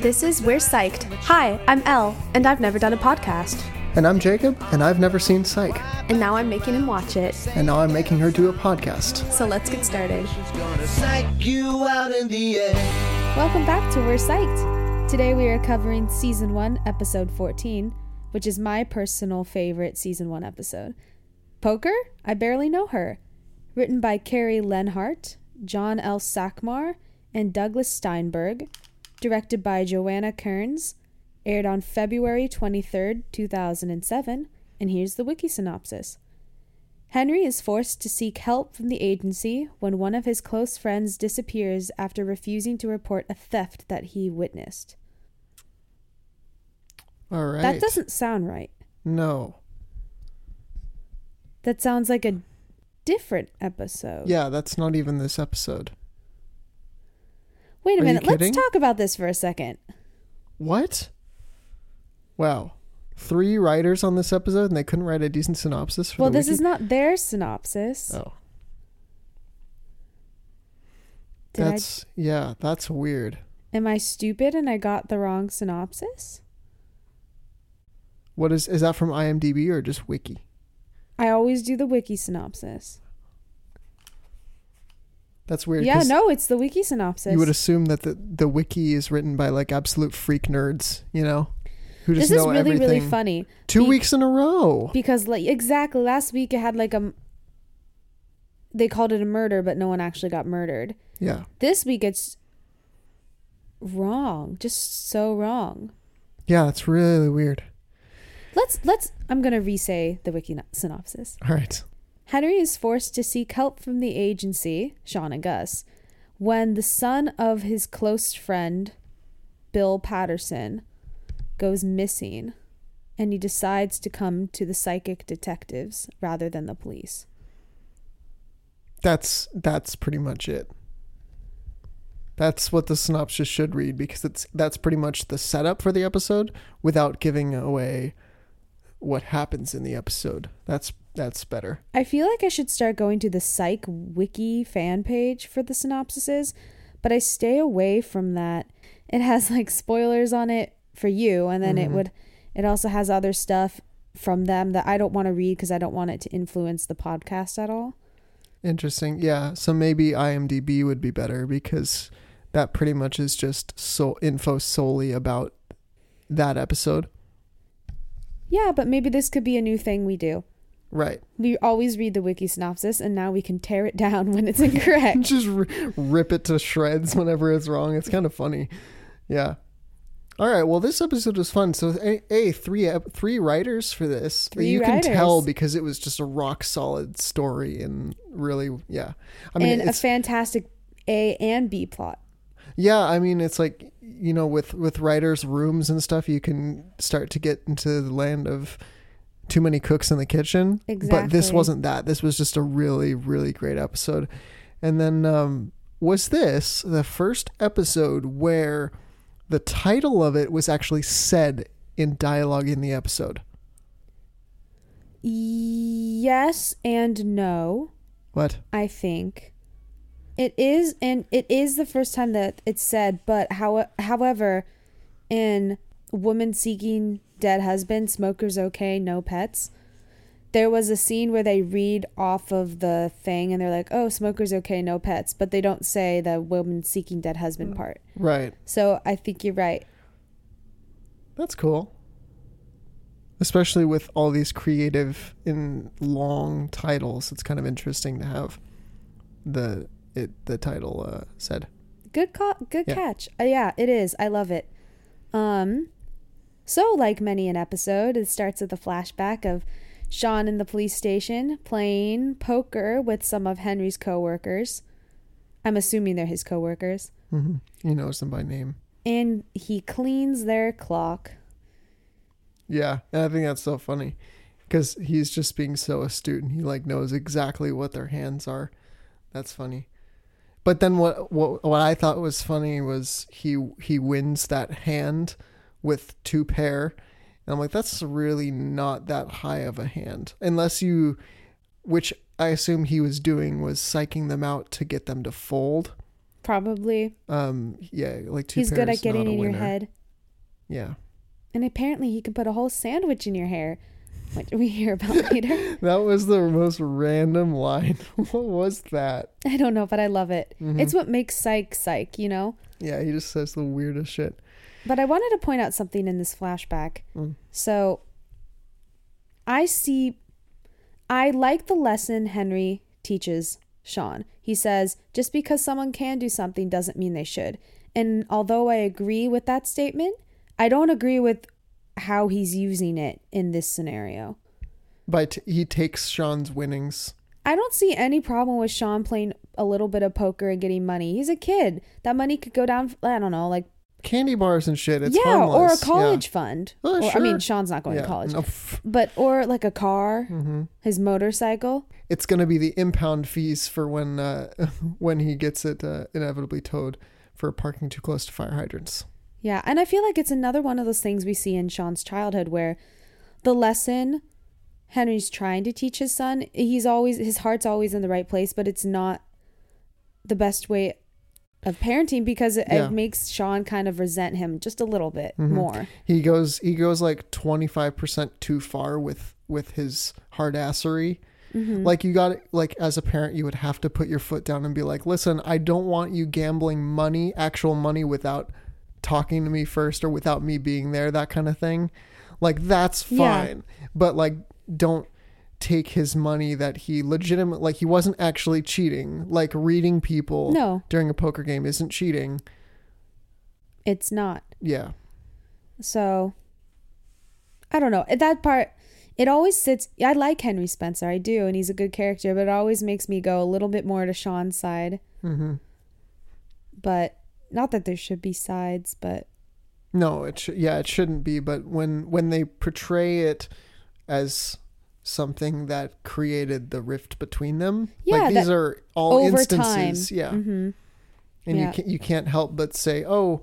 This is We're Psyched. Hi, I'm Elle, and I've never done a podcast. And I'm Jacob, and I've never seen Psych. And now I'm making him watch it. And now I'm making her do a podcast. So let's get started. Psych you out in the air. Welcome back to We're Psyched. Today we are covering season 1, episode 14, which is my personal favorite season 1 episode. Poker? I Barely Know Her. Written by Kerry Lenhart, John L. Sakmar, and Douglas Steinberg. Directed by Joanna Kerns. Aired on February 23rd, 2007. And here's the wiki synopsis. Henry is forced to seek help from the agency when one of his close friends disappears after refusing to report a theft that he witnessed. All right. That doesn't sound right. No. That sounds like a different episode. Yeah, that's not even this episode. Wait a Are minute. Let's talk about this for a second. What? Wow. Three writers on this episode, and they couldn't write a decent synopsis for Well, this wiki? is not their synopsis. Oh, Did that's yeah, that's weird. Am I stupid and I got the wrong synopsis? What is is that from IMDb or just wiki? I always do the wiki synopsis. That's weird. Yeah, no, it's the wiki synopsis. You would assume that the the wiki is written by like absolute freak nerds, you know, who just this is really everything. really funny Two Be- weeks in a row. because like exactly last week it had like a they called it a murder but no one actually got murdered. yeah. This week it's wrong, just so wrong. Yeah, that's really weird. Let's let's I'm going to re-say the wiki synopsis. All right. Henry is forced to seek help from the agency, Sean and Gus, when the son of his close friend, Bill Patterson, goes missing and he decides to come to the psychic detectives rather than the police. That's that's pretty much it. That's what the synopsis should read because it's that's pretty much the setup for the episode without giving away what happens in the episode. That's that's better. I feel like I should start going to the Psych Wiki fan page for the synopsises, but I stay away from that. It has like spoilers on it for you, and then it Mhm. would, it also has other stuff from them that I don't want to read because I don't want it to influence the podcast at all. Interesting. Yeah, so maybe IMDb would be better because that pretty much is just so info solely about that episode. Yeah, but maybe this could be a new thing we do. Right. We always read the wiki synopsis, and now we can tear it down when it's incorrect. just r- rip it to shreds whenever it's wrong. It's kind of funny. Yeah. All right. Well, this episode was fun. So, a, a three ep- three writers for this. Three you can tell because it was just a rock solid story and really, yeah. I mean, and a fantastic A and B plot. yeah. I mean, it's like you know, with with writers' rooms and stuff, you can start to get into the land of too many cooks in the kitchen. But this wasn't that. This was just a really, really great episode. And then um, was this the first episode where the title of it was actually said in dialogue in the episode? Yes and no. What? I think it is, and it is the first time that it's said. But how, however, in "Woman Seeking Dead Husband," "Smokers Okay, No Pets," there was a scene where they read off of the thing, and they're like, "Oh, smokers okay, no pets," but they don't say the "Woman Seeking Dead Husband" part. Right. So I think you're right. That's cool. Especially with all these creative and long titles, it's kind of interesting to have the it the title uh, said. Good ca- good Yeah. catch. Uh, yeah, it is. I love it. Um so like many an episode, it starts with a flashback of Sean in the police station playing poker with some of Henry's coworkers. I'm assuming they're his coworkers. hmm He knows them by name. And he cleans their clock. Yeah, and I think that's so funny because he's just being so astute and he like knows exactly what their hands are. That's funny. But then what what what I thought was funny was he he wins that hand with two pair. And I'm like that's really not that high of a hand unless you which I assume he was doing was psyching them out to get them to fold. Probably. Um, yeah, like two. He's good at getting in your head. Yeah, And apparently he can put a whole sandwich in your hair, which we hear about later. that was the most random line. what was that? I don't know, but I love it. Mhm. It's what makes psych psych, you know? Yeah, he just says the weirdest shit. But I wanted to point out something in this flashback. Mm. So I see, I like the lesson Henry teaches Sean. He says, just because someone can do something doesn't mean they should. And although I agree with that statement, I don't agree with how he's using it in this scenario. But he takes Sean's winnings. I don't see any problem with Sean playing a little bit of poker and getting money. He's a kid. That money could go down, I don't know, like, Candy bars and shit. It's yeah, or a harmless. Yeah. college fund. Oh, or, I mean. Sean's not going Yeah, to college. no. But or like a car, Mm-hmm. his motorcycle. It's gonna be the impound fees for when uh, when he gets it uh, inevitably towed for parking too close to fire hydrants. Yeah, and I feel like it's another one of those things we see in Sean's childhood where the lesson Henry's trying to teach his son, he's always his heart's always in the right place, but it's not the best way of parenting because it, Yeah. it makes Sean kind of resent him just a little bit Mhm. more. He goes he goes like twenty five percent too far with with his hard assery. Mhm. Like you got like as a parent, you would have to put your foot down and be like, "Listen, I don't want you gambling money, actual money, without talking to me first or without me being there." That kind of thing. Like that's Yeah. fine, but like don't take his money that he legitimate like he wasn't actually cheating. Like reading people No, during a poker game isn't cheating. it's not. Yeah, So I don't know. That part it always sits I like Henry Spencer, I do, and he's a good character, but it always makes me go a little bit more to Sean's side. Mm-hmm. But not that there should be sides, but No, it sh- yeah, it shouldn't be. But when when they portray it as something that created the rift between them, Yeah, like these are all instances, time. yeah, hmm and yeah. you can't you can't help but say, oh,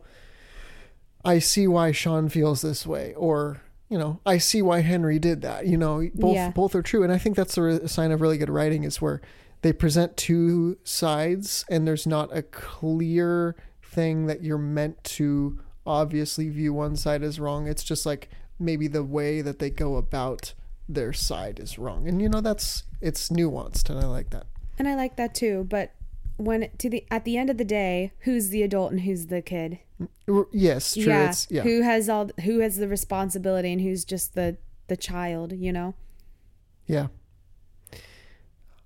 I see why Sean feels this way, or you know, I see why Henry did that. You know, both Yeah. both are true, and I think that's a re- sign of really good writing is where they present two sides, and there's not a clear thing that you're meant to obviously view one side as wrong. It's just like maybe the way that they go about their side is wrong, and you know that's it's nuanced, and I like that. And I like that too, but when to the at the end of the day, who's the adult and who's the kid? Yes, true. yeah. It's, yeah. Who has all who has the responsibility and who's just the the child, you know? Yeah.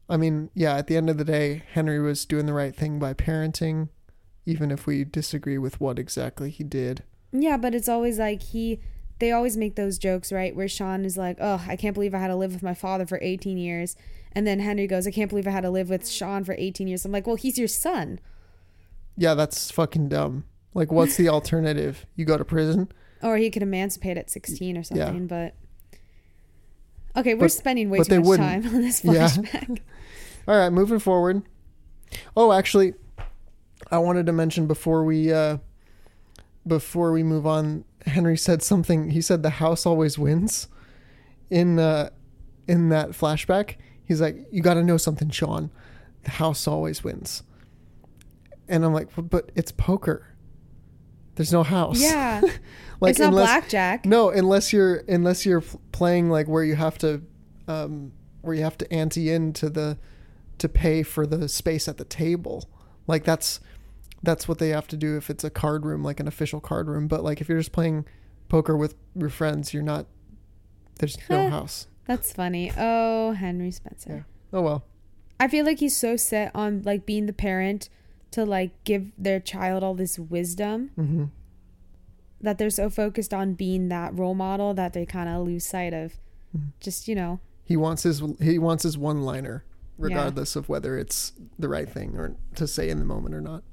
I mean, yeah, at the end of the day, Henry was doing the right thing by parenting, even if we disagree with what exactly he did. Yeah, but it's always like he they always make those jokes, right? Where Sean is like, "Oh, I can't believe I had to live with my father for 18 years." And then Henry goes, "I can't believe I had to live with Sean for 18 years." I'm like, "Well, he's your son." Yeah, that's fucking dumb. Like, what's the alternative? You go to prison? Or he could emancipate at 16 or something, Yeah. but Okay, we're But- spending way too much wouldn't. time on this Yeah. flashback. All right, moving forward. Oh, actually, I wanted to mention before we uh before we move on, Henry said something. He said the house always wins in uh in that flashback. He's like, "You got to know something, Sean. The house always wins." And I'm like, "But- "But it's poker. There's no house." Yeah. like it's not unless blackjack. no, unless you're unless you're playing like where you have to um where you have to ante into the to pay for the space at the table. Like that's that's what they have to do if it's a card room like an official card room, but like if you're just playing poker with your friends, you're not there's no house. That's funny. Oh, Henry Spencer. Oh well. I feel like he's so set on like being the parent to like give their child all this wisdom Mhm. that they're so focused on being that role model that they kind of lose sight of Mhm. just, you know. He wants his he wants his one liner regardless of whether it's the right thing or to say in the moment or not.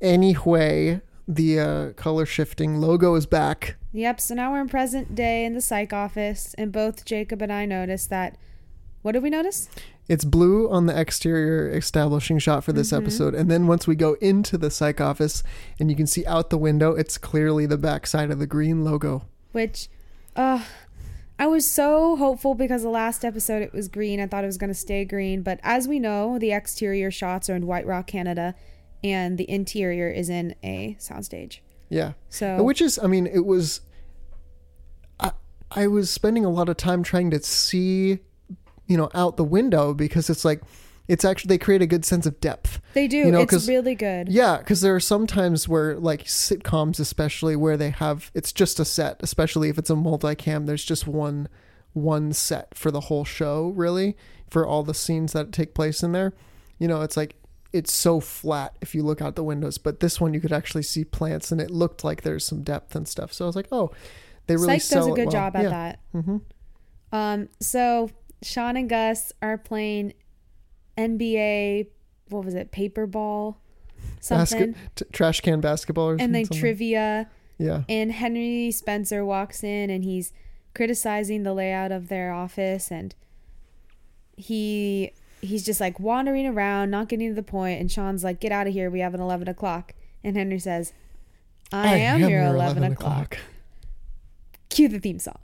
Anyway, the uh, color shifting logo is back. Yep, so now we're in present day in the psych office and both Jacob and I noticed that what did we notice? It's blue on the exterior establishing shot for this Mhm. episode. And then once we go into the psych office and you can see out the window, it's clearly the backside of the green logo. Which uh I was so hopeful because the last episode it was green. I thought it was going to stay green, but as we know, the exterior shots are in White Rock, Canada, and the interior is in a soundstage. Yeah. So Which is, I mean, it was. I I was spending a lot of time trying to see, you know, out the window because it's like, it's actually they create a good sense of depth. they do. you know, it's really good. Yeah, because there are some times where, like sitcoms, especially where they have it's just a set, especially if it's a multicam. There's just one one set for the whole show, really, for all the scenes that take place in there. You know, it's like it's so flat if you look out the windows, but this one you could actually see plants, and it looked like there's some depth and stuff. So I was like, oh, they really Psych does a good well. job at yeah. that. Mm-hmm. Um, so Sean and Gus are playing NBA. What was it? Paper ball, something, Basket, t- trash can basketball, or and then something. trivia. Yeah, And Henry Spencer walks in and he's criticizing the layout of their office and he he's just like wandering around, not getting to the point, and Sean's like, Get out of here, we have an eleven o'clock. And Henry says, I, am, your eleven, o'clock. Cue the theme song.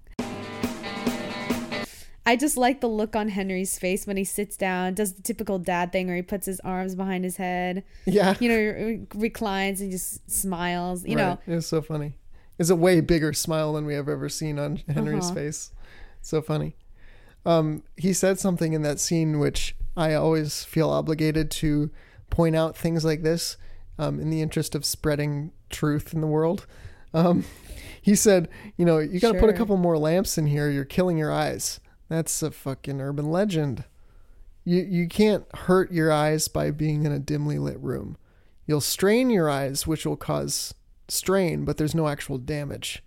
I just like the look on Henry's face when he sits down, does the typical dad thing where he puts his arms behind his head, Yeah, you know, reclines and just smiles, you know. Right. It was so funny. It's a way bigger smile than we have ever seen on Henry's Uh-huh. face. So funny. Um, he said something in that scene which I always feel obligated to point out things like this um, in the interest of spreading truth in the world. Um, he said, "You know, you got to put a couple more lamps in here. You're killing your eyes." That's a fucking urban legend. You you can't hurt your eyes by being in a dimly lit room. You'll strain your eyes, which will cause strain, but there's no actual damage.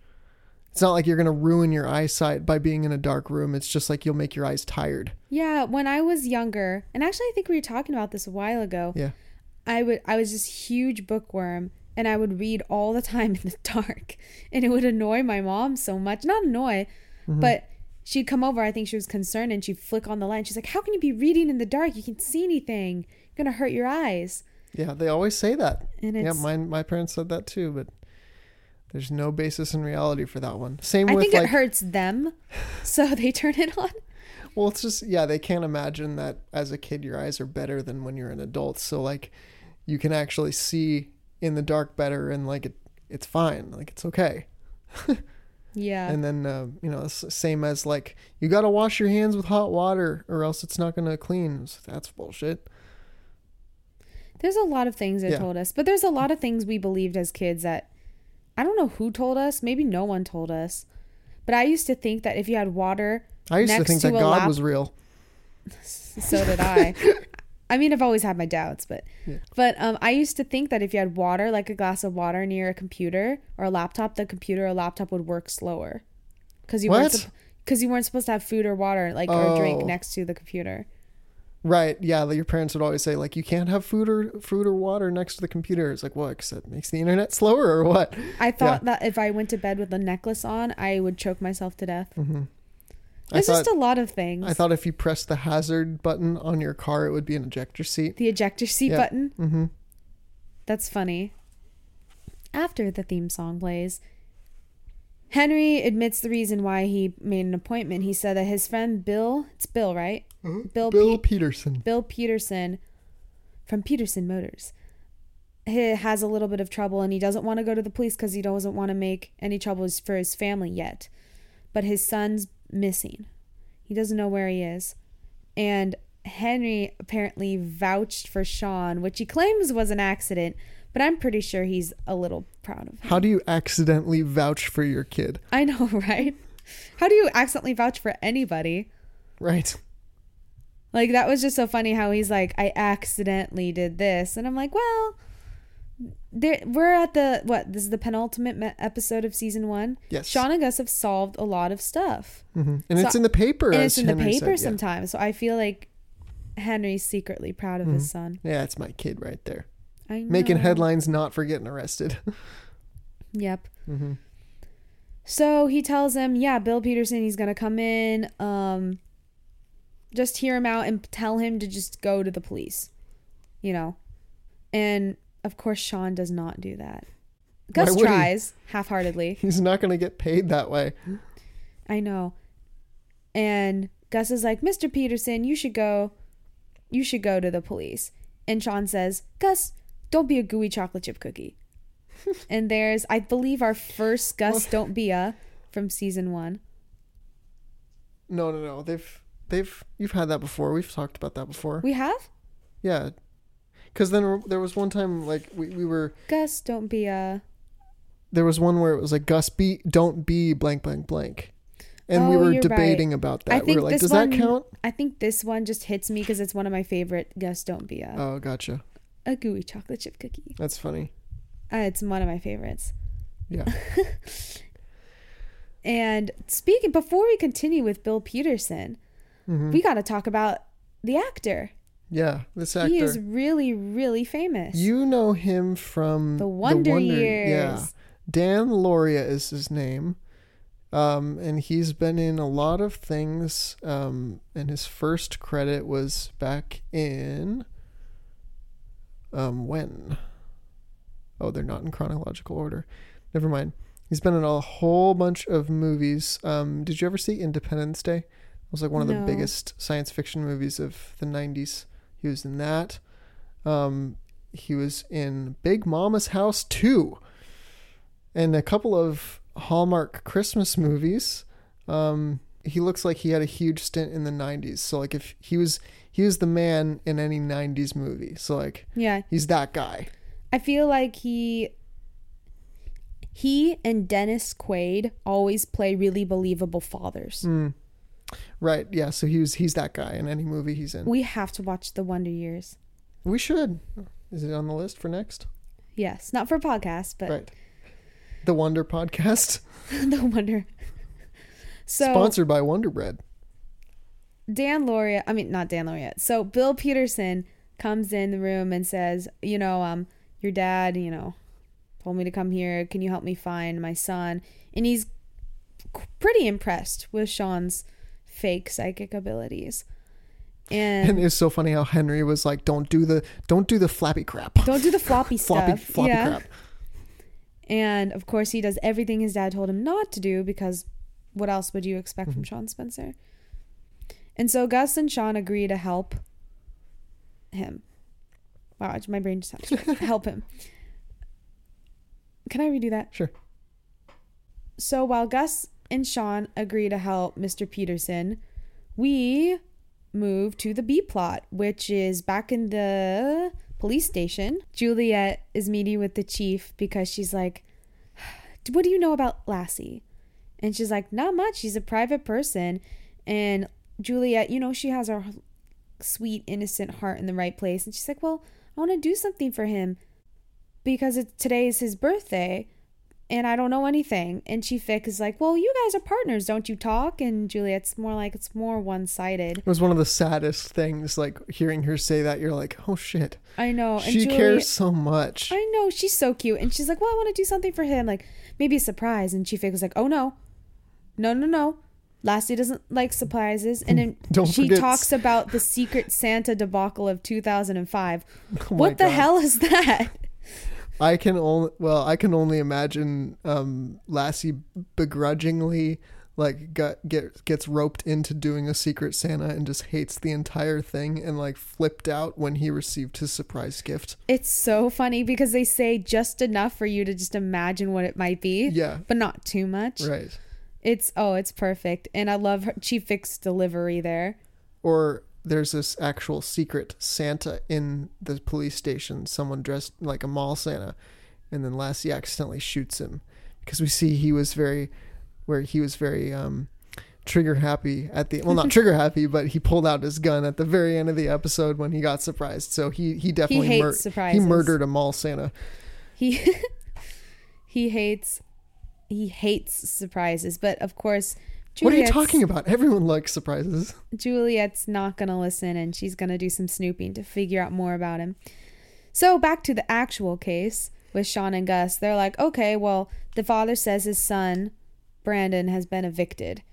It's not like you're going to ruin your eyesight by being in a dark room. It's just like you'll make your eyes tired. Yeah, when I was younger, and actually I think we were talking about this a while ago. Yeah. I would I was this huge bookworm and I would read all the time in the dark. And it would annoy my mom so much. Not annoy, Mm-hmm. but she'd come over, I think she was concerned, and she'd flick on the light. She's like, How can you be reading in the dark? You can't see anything. You're gonna hurt your eyes. Yeah, they always say that. And yeah, my my parents said that too, but there's no basis in reality for that one. Same with I with think like it hurts them. So they turn it on. Well, it's just yeah, they can't imagine that as a kid your eyes are better than when you're an adult. So like you can actually see in the dark better and like it it's fine. Like it's okay. Yeah. And then uh, you know, same as like you got to wash your hands with hot water or else it's not going to clean. So that's bullshit. There's a lot of things they Yeah. told us, but there's a lot of things we believed as kids that I don't know who told us. Maybe no one told us. But I used to think that if you had water, I used to think to that God lap- was real. so did I. I mean, I've always had my doubts, but Yeah. but um, I used to think that if you had water, like a glass of water near a computer or a laptop, the computer or laptop would work slower because you weren't What? because you weren't supposed to have food or water like or drink Oh. next to the computer. Right. Yeah. Your parents would always say like you can't have food or food or water next to the computer. It's like what? Because it makes the internet slower or what? I thought that if I went to bed with a necklace on, I would choke myself to death. Mm-hmm. There's thought just a lot of things. I thought if you pressed the hazard button on your car, it would be an ejector seat. the ejector seat Yeah. button. Mm-hmm. That's funny. After the theme song plays, Henry admits the reason why he made an appointment. He said that his friend Bill, it's Bill, right? Uh-huh. Bill, Bill Pe- Peterson. Bill Peterson from Peterson Motors he has a little bit of trouble and he doesn't want to go to the police because he doesn't want to make any troubles for his family yet. But his son's missing. He doesn't know where he is. And Henry apparently vouched for Sean, which he claims was an accident, but I'm pretty sure he's a little proud of him. How do you accidentally vouch for your kid? I know, right? How do you accidentally vouch for anybody? Right. Like that was just so funny how he's like, I accidentally did this, and I'm like, well, there we're at the what? This is the penultimate me- episode of season one. Yes. Sean and Gus have solved a lot of stuff, hmm And So- it's in the paper. and it's in the paper said, yeah. sometimes. So I feel like Henry's secretly proud of his son. Yeah, it's my kid right there. I know. Making headlines, not for getting arrested. Yep. hmm So he tells him, yeah, Bill Peterson, he's gonna come in. Um, just hear him out and tell him to just go to the police. You know, and of course Sean does not do that. Gus would he? tries half-heartedly. He's not going to get paid that way. I know. And Gus is like, Mr. Peterson, you should go. You should go to the police. And Sean says, Gus, don't be a gooey chocolate chip cookie. and there's, I believe, our first Gus Don't Be a from season one. No, no, no. They've they've you've had that before. We've talked about that before. We have yeah. Cuz then there was one time like we, we were Gus Don't Be a. there was one where it was like Gus be don't be blank blank blank. And we Oh, were you're debating about that. I we think were like, does one, that count? I think this one just hits me because it's one of my favorite Gus Don't Be a. Oh, gotcha. A gooey chocolate chip cookie. That's funny. Uh, it's one of my favorites. Yeah. And speaking, before we continue with Bill Peterson, Mhm. we got to talk about the actor. Yeah, this actor. He is really, really famous. You know him from The Wonder Years. Yeah, Dan Lauria is his name, um, and he's been in a lot of things. Um, and his first credit was back in. Um, when? Oh, they're not in chronological order. Never mind. He's been in a whole bunch of movies. Um, did you ever see Independence Day? It was like one of No. the biggest science fiction movies of the '90s. He was in that. Um, he was in Big Momma's House 2 and a couple of Hallmark Christmas movies. Um, he looks like he had a huge stint in the 90s. So like if he was he was the man in any 90s movie. So like yeah, he's that guy. I feel like he he and Dennis Quaid always play really believable fathers. Mm. Right. Yeah, so he was he's that guy in any movie he's in. We have to watch The Wonder Years. We should. Is it on the list for next? Yes, not for podcast, but Right. The Wonder Podcast, The Wonder. So sponsored by Wonder Bread. Dan Lauria, I mean not Dan Lauria. So Bill Peterson comes in the room and says, you know, um, your dad, you know, told me to come here. Can you help me find my son? And he's pretty impressed with Sean's fake psychic abilities. And And, it was so funny how Henry was like, "Don't do the don't do the flappy crap." don't do the floppy stuff. floppy floppy yeah. crap. And of course, he does everything his dad told him not to do because what else would you expect from mm-hmm. Sean Spencer? And so Gus and Sean agree to help him. Wow, my brain just help him. Can I redo that? Sure. So while Gus and Sean agree to help Mr. Peterson, we move to the B plot, which is back in the police station. Juliet is meeting with the chief because she's like, What do you know about Lassie? And she's like, Not much. She's a private person. And Juliet, you know, she has her sweet, innocent heart in the right place. And she's like, Well, I want to do something for him because it, today is his birthday and I don't know anything. And Chief Vic is like, Well, you guys are partners, don't you talk? And Juliet's more like, It's more one sided. It was one of the saddest things, like hearing her say that. You're like, oh shit, I know. And she Juliet- cares so much. I know. She's so cute. And she's like, Well, I want to do something for him. Like, maybe a surprise. And Chief Vic was like, Oh, no. No, no, no. Lassie doesn't like surprises. And then Don't she forget- talks about the secret Santa debacle of 2005. Oh what the God. hell is that? I can only well, I can only imagine um, Lassie begrudgingly like got get gets roped into doing a secret Santa and just hates the entire thing and like flipped out when he received his surprise gift. It's so funny because they say just enough for you to just imagine what it might be. Yeah. But not too much. Right. It's oh, it's perfect, and I love her, Chief Vic's delivery there. Or there's this actual secret Santa in the police station, someone dressed like a mall Santa, and then Lassie accidentally shoots him because we see he was very, where he was very um, trigger happy at the well, not trigger happy, but he pulled out his gun at the very end of the episode when he got surprised. So he he definitely hates mur- he murdered a mall Santa. He he hates he hates surprises, but of course, What are you talking about? Everyone likes surprises. Juliet's not gonna listen, and she's gonna do some snooping to figure out more about him. So back to the actual case with Sean and Gus. They're like, okay, well, the father says his son Brandon has been evicted,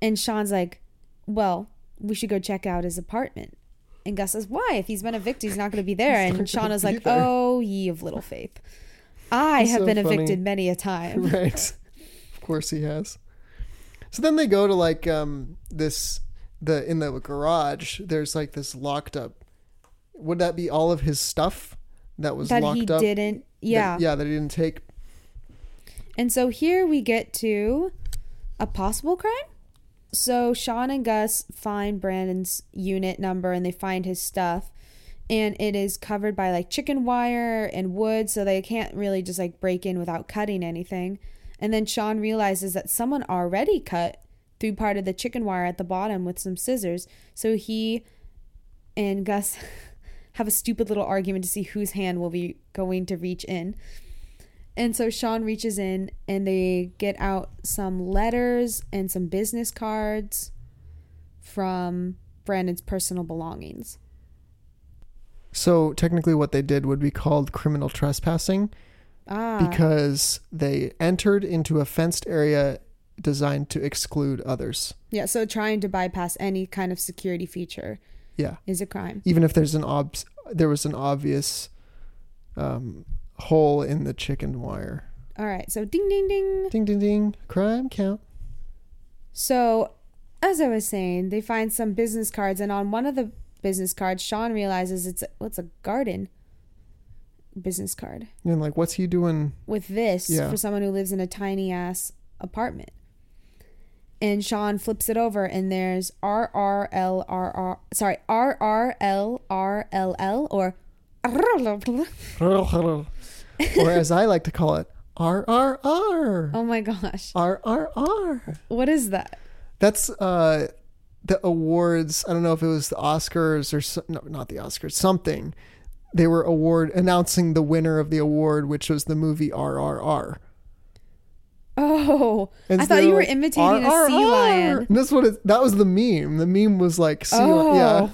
and Sean's like, well, we should go check out his apartment. And Gus says, why? If he's been evicted, he's not going to be there. And Sean is like, there. oh, ye of little faith. I have so been funny. evicted many a time. right of course he has so then they go to like um this the in the garage there's like this locked up would that be all of his stuff that was that locked he up. didn't. that- Yeah. yeah, that he didn't take. And so here we get to a possible crime. So Sean and Gus find Brandon's unit number and they find his stuff. And it is covered by like chicken wire and wood, so they can't really just like break in without cutting anything. And then Sean realizes that someone already cut through part of the chicken wire at the bottom with some scissors. So he and Gus have a stupid little argument to see whose hand will be going to reach in. And so Sean reaches in and they get out some letters and some business cards from Brandon's personal belongings. So technically, what they did would be called criminal trespassing Ah. because they entered into a fenced area designed to exclude others. yeah, so trying to bypass any kind of security feature Yeah, is a crime. even if there's an ob, there was an obvious um, hole in the chicken wire. All right, so ding ding ding. Ding ding ding! Crime count. So, as I was saying, they find some business cards, and on one of the business card. Sean realizes it's what's a garden business card And like, what's he doing? with this Yeah. for someone who lives in a tiny ass apartment. And Sean flips it over, and there's R R L R R sorry R R L R L L or or as I like to call it, R R R. oh my gosh, R R R. what is that? That's uh the awards. I don't know if it was the Oscars or so, no, not the Oscars. Something. They were award announcing the winner of the award, which was the movie RRR. Oh, And I thought you were like, imitating a sea lion. And that's what it. That was the meme. The meme was like sea. Oh, li- yeah. Oh.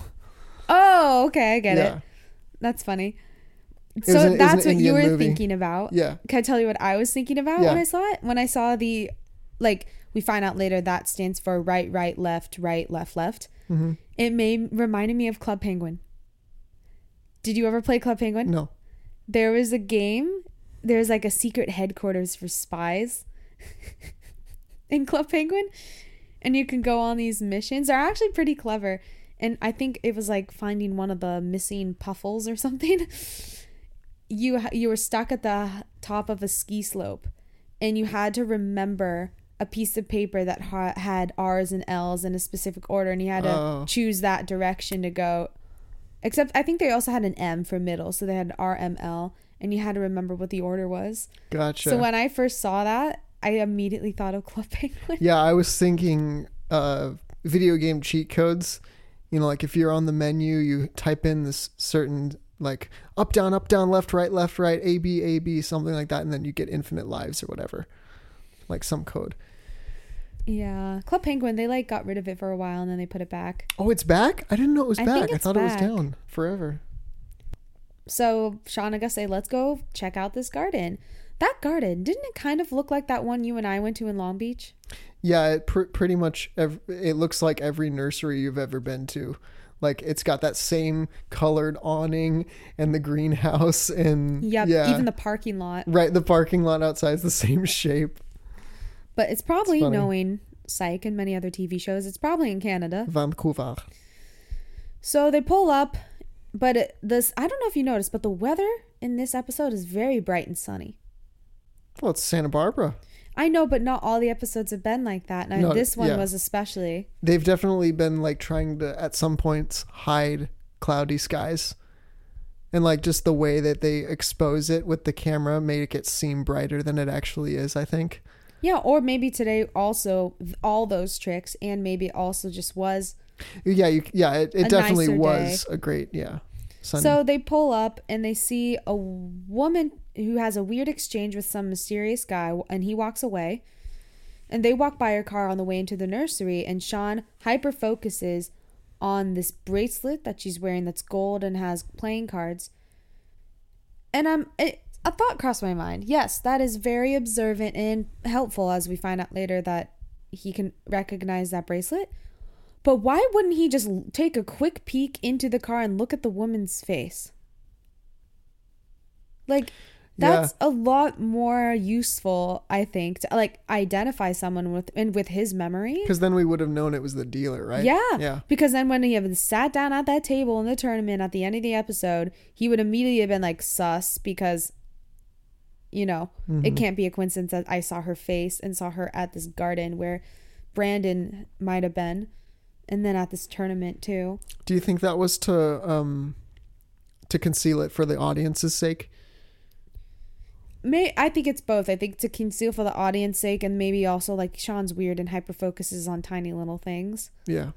oh, okay, I get yeah. it. That's funny. was So an- that's what you were movie. thinking about. Yeah. Can I tell you what I was thinking about Yeah. when I saw it? When I saw the, like, we find out later that stands for right, right, left, right, left, left. Mm-hmm. It may reminded me of Club Penguin. Did you ever play Club Penguin? No. There was a game. There was like a secret headquarters for spies in Club Penguin, and you can go on these missions. They're actually pretty clever, and I think it was like finding one of the missing puffles or something. You you were stuck at the top of a ski slope, and you had to remember a piece of paper that ha- had R's and L's in a specific order, and you had to Oh. choose that direction to go. Except I think they also had an M for middle, so they had R M L, and you had to remember what the order was. Gotcha. So when I first saw that, I immediately thought of Club Penguin. Yeah, I was thinking uh, video game cheat codes. You know, like if you're on the menu, you type in this certain like up down up down left right left right A B A B something like that, and then you get infinite lives or whatever, like some code. Yeah, Club Penguin. They like got rid of it for a while and then they put it back. Oh, it's back! I didn't know it was I back. I thought back. it was down forever. So Sean and Gus say, "Let's go check out this garden." That garden didn't it kind of look like that one you and I went to in Long Beach? Yeah, it pr- pretty much. Ev- it looks like every nursery you've ever been to. Like it's got that same colored awning and the greenhouse and Yep. yeah, Even the parking lot. right. The parking lot outside is the same shape. But it's probably It's knowing Psych and many other TV shows. It's probably in Canada. Vancouver. So they pull up, but it, this I don't know if you noticed, but the weather in this episode is very bright and sunny. Well, it's Santa Barbara. I know, but not all the episodes have been like that. And No, this one yeah. was especially. They've definitely been like trying to at some points hide cloudy skies. And like just the way that they expose it with the camera make it seem brighter than it actually is, I think. Yeah, or maybe today also all those tricks, and maybe also just was. Yeah, you, yeah, it, it definitely was a great, yeah. Sunny. So they pull up and they see a woman who has a weird exchange with some mysterious guy, and he walks away. And they walk by her car on the way into the nursery, and Sean hyper focuses on this bracelet that she's wearing that's gold and has playing cards. And I'm it, a thought crossed my mind. Yes, that is very observant and helpful as we find out later that he can recognize that bracelet. But why wouldn't he just take a quick peek into the car and look at the woman's face? Like, That's a lot more useful, I think, to like identify someone with and with his memory. Because then we would have known it was the dealer, right? Yeah. Yeah. Because then when he had sat down at that table in the tournament at the end of the episode, he would immediately have been like sus because you know, Mm-hmm. it can't be a coincidence that I saw her face and saw her at this garden where Brandon might have been. And then at this tournament too. Do you think that was to um to conceal it for the audience's sake? May I think it's both. I think to conceal for the audience sake and maybe also like Sean's weird and hyper focuses on tiny little things. Yeah.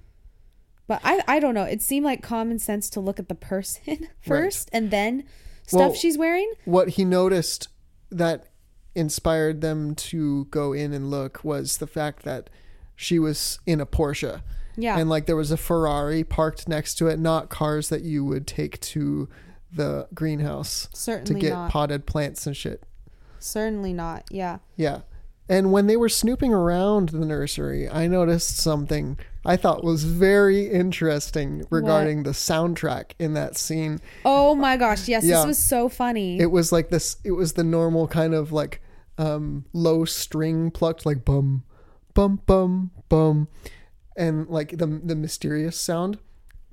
But I I don't know. It seemed like common sense to look at the person first and then stuff Well- she's wearing. What he noticed that inspired them to go in and look was the fact that she was in a Porsche. Yeah. And like there was a Ferrari parked next to it, not cars that you would take to the greenhouse Certainly to get not. potted plants and shit. Certainly not. Yeah. Yeah. And when they were snooping around the nursery, I noticed something I thought was very interesting regarding the soundtrack in that scene. Oh my gosh. Yes, Yeah. this was so funny. It was like this it was the normal kind of like um low string plucked like bum bum bum bum and like the the mysterious sound.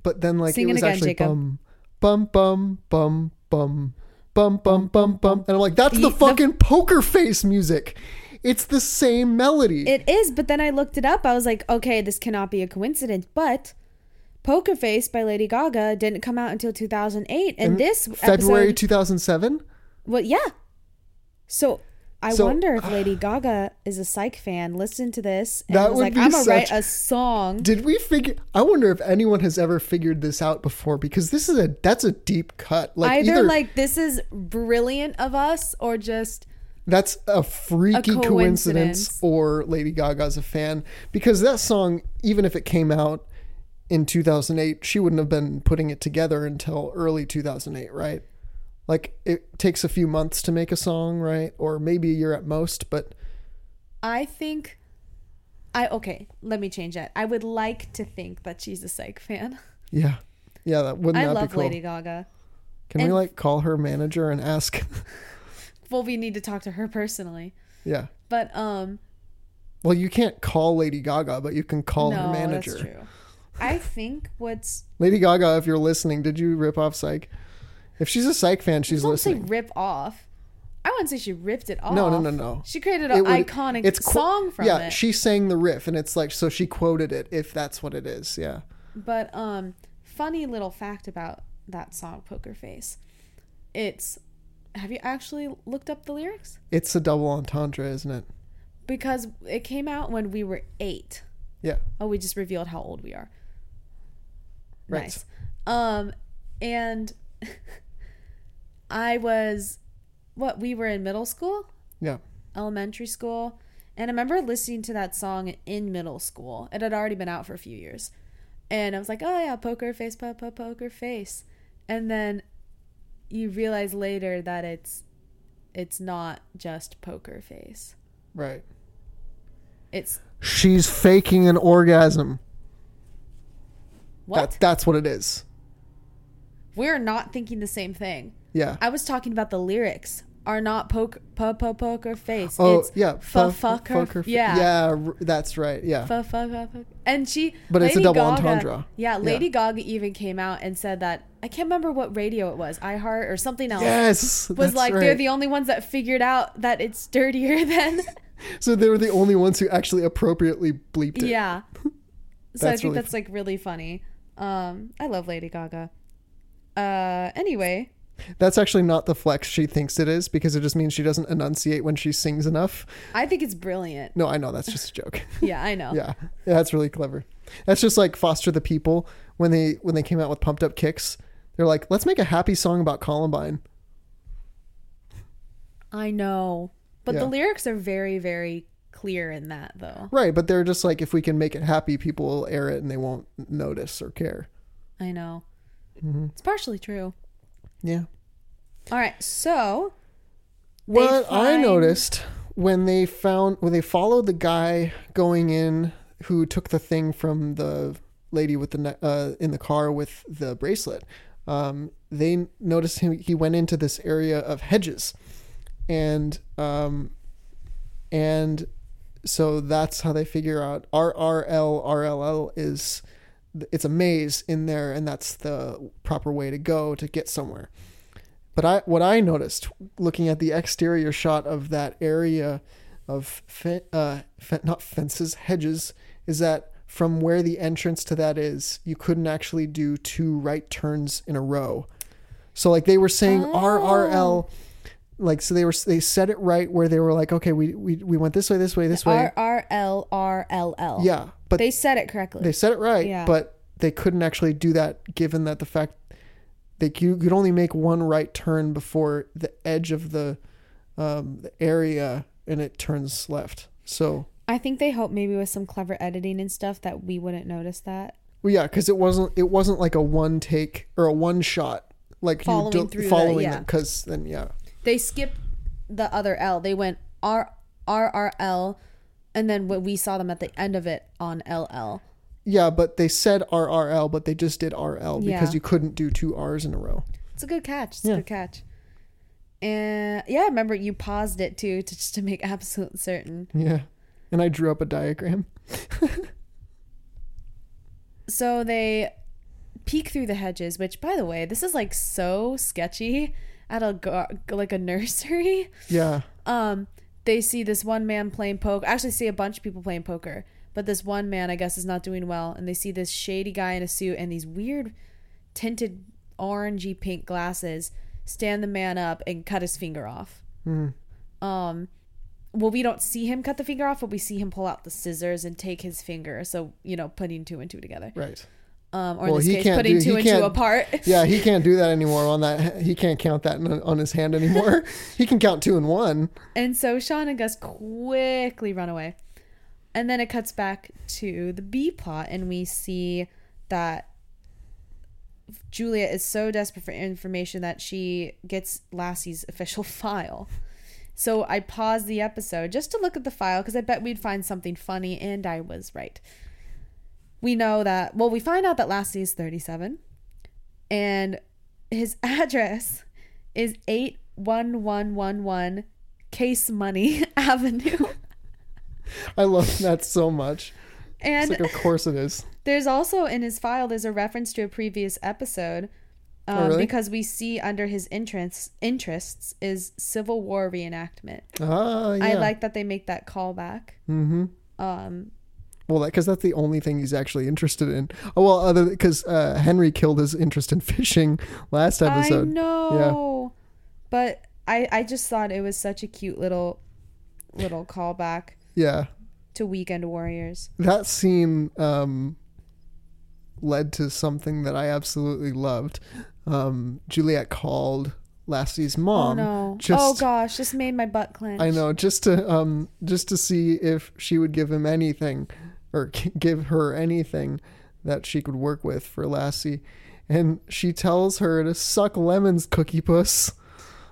But then like Sing it was again, actually Jacob. bum bum bum bum bum bum bum bum bum and I'm like that's the The- the- fucking poker face music. It's the same melody. It is, but then I looked it up. I was like, okay, this cannot be a coincidence. But Poker Face by Lady Gaga didn't come out until 2008, and, this February episode, 2007. well, yeah. So I So- wonder if Lady Gaga is a Psych fan. Listen to this, and That was would like, be I'm gonna write such- a song. Did we figure? I wonder if anyone has ever figured this out before because this is a that's a deep cut. Like Either either, like this is brilliant of us, or just that's a freaky coincidence. coincidence. or Lady Gaga's a fan because that song, even if it came out in 2008, she wouldn't have been putting it together until early 2008, right? Like it takes a few months to make a song, right? Or maybe a year at most, but I think. I okay. Let me change that. I would like to think that she's a Psych fan. yeah, yeah, that wouldn't I that love be cool? Lady Gaga. Can we like call her manager and ask? Well, we need to talk to her personally. yeah. But um, Well, you can't call Lady Gaga, but you can call no, her manager. that's true. I think what's Lady Gaga, if you're listening, did you rip off Psych? If she's a Psych fan, she's don't say listening. rip off. I wouldn't say she ripped it off. No, no, no, no. She created It an would- iconic it's qu- song from yeah, it. Yeah, she sang the riff, and it's like so she quoted it. If that's what it is, yeah. But um, funny little fact about that song, Poker Face. It's. Have you actually looked up the lyrics? It's a double entendre, isn't it? Because it came out when we were eight. Yeah. Oh, we just revealed how old we are. Right. Nice. Um, and I was, what, we were in middle school, Yeah. elementary school. And I remember listening to that song in middle school. It had already been out for a few years. And I was like, oh yeah, poker face, po- po- poker face. And then you realize later that it's it's not just poker face. Right. It's She's faking an orgasm. what? That, that's what it is. We're not thinking the same thing. Yeah. I was talking about the lyrics are not poke po po poker face. oh, it's yeah. Fu fu- fuck her. fuck her yeah. Yeah, r- that's right. Yeah. Fu fuck her. fuck- And she But it's a double Gaga- entendre. Yeah, Yeah. Lady Gaga even came out and said that I can't remember what radio it was, iHeart or something else. yes. Was like right. they're the only ones that figured out that it's dirtier than So they were the only ones who actually appropriately bleeped it. Yeah. So I think really that's like really funny. Um I love Lady Gaga. Uh anyway, That's actually not the flex she thinks it is because it just means she doesn't enunciate when she sings enough. I think it's brilliant. No, I know that's just a joke. Yeah, I know. yeah, yeah, that's really clever. That's just like Foster the People when they when they came out with Pumped Up Kicks. They're like, let's make a happy song about Columbine. I know. But Yeah. the lyrics are very, very clear in that, though. Right, but they're just like, if we can make it happy, people will air it and they won't notice or care. I know. Mm-hmm. It's partially true. Yeah. All right, so What I noticed when they found when they followed the guy going in who took the thing from the lady with the uh, in the car with the bracelet, um, they noticed him. He went into this area of hedges, and um, and so that's how they figure out RRL RLL is it's a maze in there, and that's the proper way to go to get somewhere. But I what I noticed looking at the exterior shot of that area of fe- uh, fe- not fences hedges is that from where the entrance to that is, you couldn't actually do two right turns in a row. So like they were saying RRL like so they were they said it right where they were like okay we we, we went this way this way this way R R L R L L. yeah but They said it correctly. they said it right Yeah. but they couldn't actually do that given that the fact that you could only make one right turn before the edge of the um the area and it turns left so I think they hope maybe with some clever editing and stuff that we wouldn't notice that. well yeah because it wasn't it wasn't like a one take or a one shot like Following you through the- following yeah. because then yeah They skipped the other L. They went R R R L, and then when we saw them at the end of it on L L. yeah but they said RRL but they just did RL Yeah. because you couldn't do two R's in a row It's a good catch. It's Yeah. a good catch. And yeah, I remember you paused it too to just to make absolute certain. yeah and I drew up a diagram So they peek through the hedges, which by the way, this is like so sketchy at a gar- like a nursery. yeah Um, they see this one man playing poker. Actually, see a bunch of people playing poker, but this one man, I guess, is not doing well, and they see this shady guy in a suit and these weird tinted orangey pink glasses stand the man up and cut his finger off. Um, well, we don't see him cut the finger off, but we see him pull out the scissors and take his finger. So you know, putting two and two together. right Um, or Well, in this he case, putting do- two and two apart. Yeah, he can't do that anymore on that. He can't count that on- on his hand anymore. he can count two and one. And so Sean and Gus quickly run away. And then it cuts back to the B plot, and we see that Julia is so desperate for information that she gets Lassie's official file. So I paused the episode just to look at the file because I bet we'd find something funny, and I was right. We know that, well, we find out that Lassie is 37, and his address is 81111 Case Money Avenue. I love that so much. And It's like, of course it is. there's also in his file, there's a reference to a previous episode. Um, Oh, really? Because we see under his interests interests is Civil War reenactment. Ah, yeah. I like that they make that callback. Mm-hmm. Um, Well, because that's the only thing he's actually interested in. Oh well, other because uh, Henry killed his interest in fishing last I episode. yeah. but I I just thought it was such a cute little little callback Yeah, to Weekend Warriors. that scene um, led to something that I absolutely loved. Um, Juliet called Lassie's mom. oh no! Just, oh gosh, this made my butt clench. I know, just to um, just to see if she would give him anything, or give her anything that she could work with for Lassie, and she tells her to suck lemons, Cookie Puss,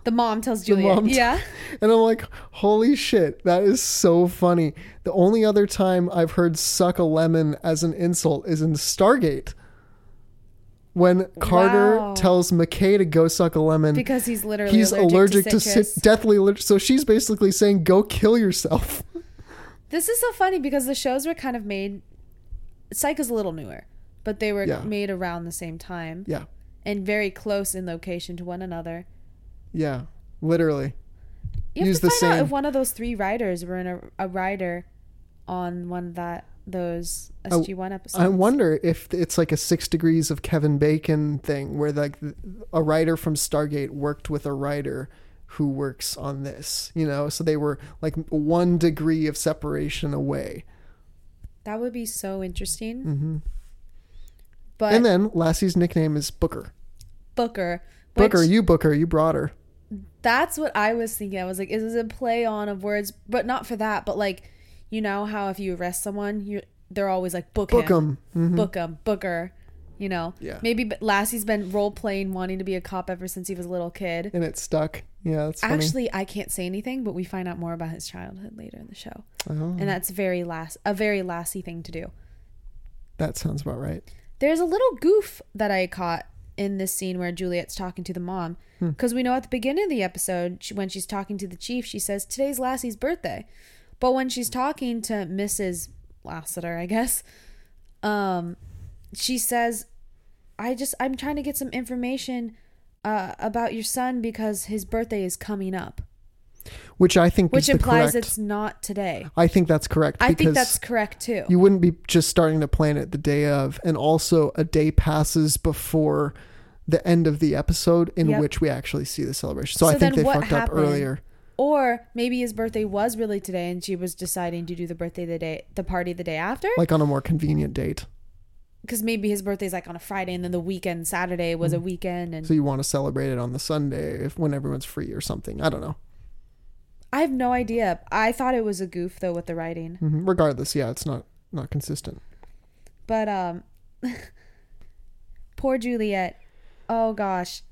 The mom tells Juliet. mom t- yeah. and I'm like, holy shit, that is so funny. The only other time I've heard "suck a lemon" as an insult is in Stargate. When Carter Wow. tells McKay to go suck a lemon, Because he's literally he's allergic, to, citrus. cit- deathly allergic. So she's basically saying, "Go kill yourself." This is so funny because the shows were kind of made. Psych is a little newer, but they were Yeah. made around the same time yeah, and very close in location to one another. yeah, literally. You have Use to the find out if one of those three writers were in a, a writer on one of that those oh, SG One episodes. I wonder if it's like a six degrees of Kevin Bacon thing, where like a writer from Stargate worked with a writer who works on this. You know, so they were like one degree of separation away. that would be so interesting. Mm-hmm. But and then Lassie's nickname is Booker. Booker, Booker, you Booker, you brought her. That's what I was thinking. I was like, is this a play on of words? But not for that. But like, you know how if you arrest someone, you they're always like book, Book him, 'em. Mhm. book him, Booker. You know, Yeah. Maybe Lassie's been role playing wanting to be a cop ever since he was a little kid. And it stuck. Yeah, that's funny. Actually, I can't say anything, but we find out more about his childhood later in the show, Oh, and that's very lass a very Lassie thing to do. that sounds about right. There's a little goof that I caught in this scene where Juliet's talking to the mom. Hmm. Because we know at the beginning of the episode, she, when she's talking to the chief, she says, Today's Lassie's birthday. But when she's talking to Mrs. Lassiter, I guess, um, she says, I just, I'm trying to get some information uh, about your son because his birthday is coming up. Which I think Which implies correct. it's not today. I think that's correct. I think that's correct too. You wouldn't be just starting to plan it the day of, and also a day passes before the end of the episode in Yep. which we actually see the celebration. So, So I think they fucked up happened? earlier. Or maybe his birthday was really today and she was deciding to do the birthday the day the party the day after. Like on a more convenient date. Because maybe his birthday's like on a Friday and then the weekend Saturday was a weekend and Mm. So you want to celebrate it on the Sunday if when everyone's free or something. I don't know. I have no idea. I thought it was a goof though with the writing. hmm Regardless, yeah, it's not not consistent. But um poor Juliet. Oh gosh.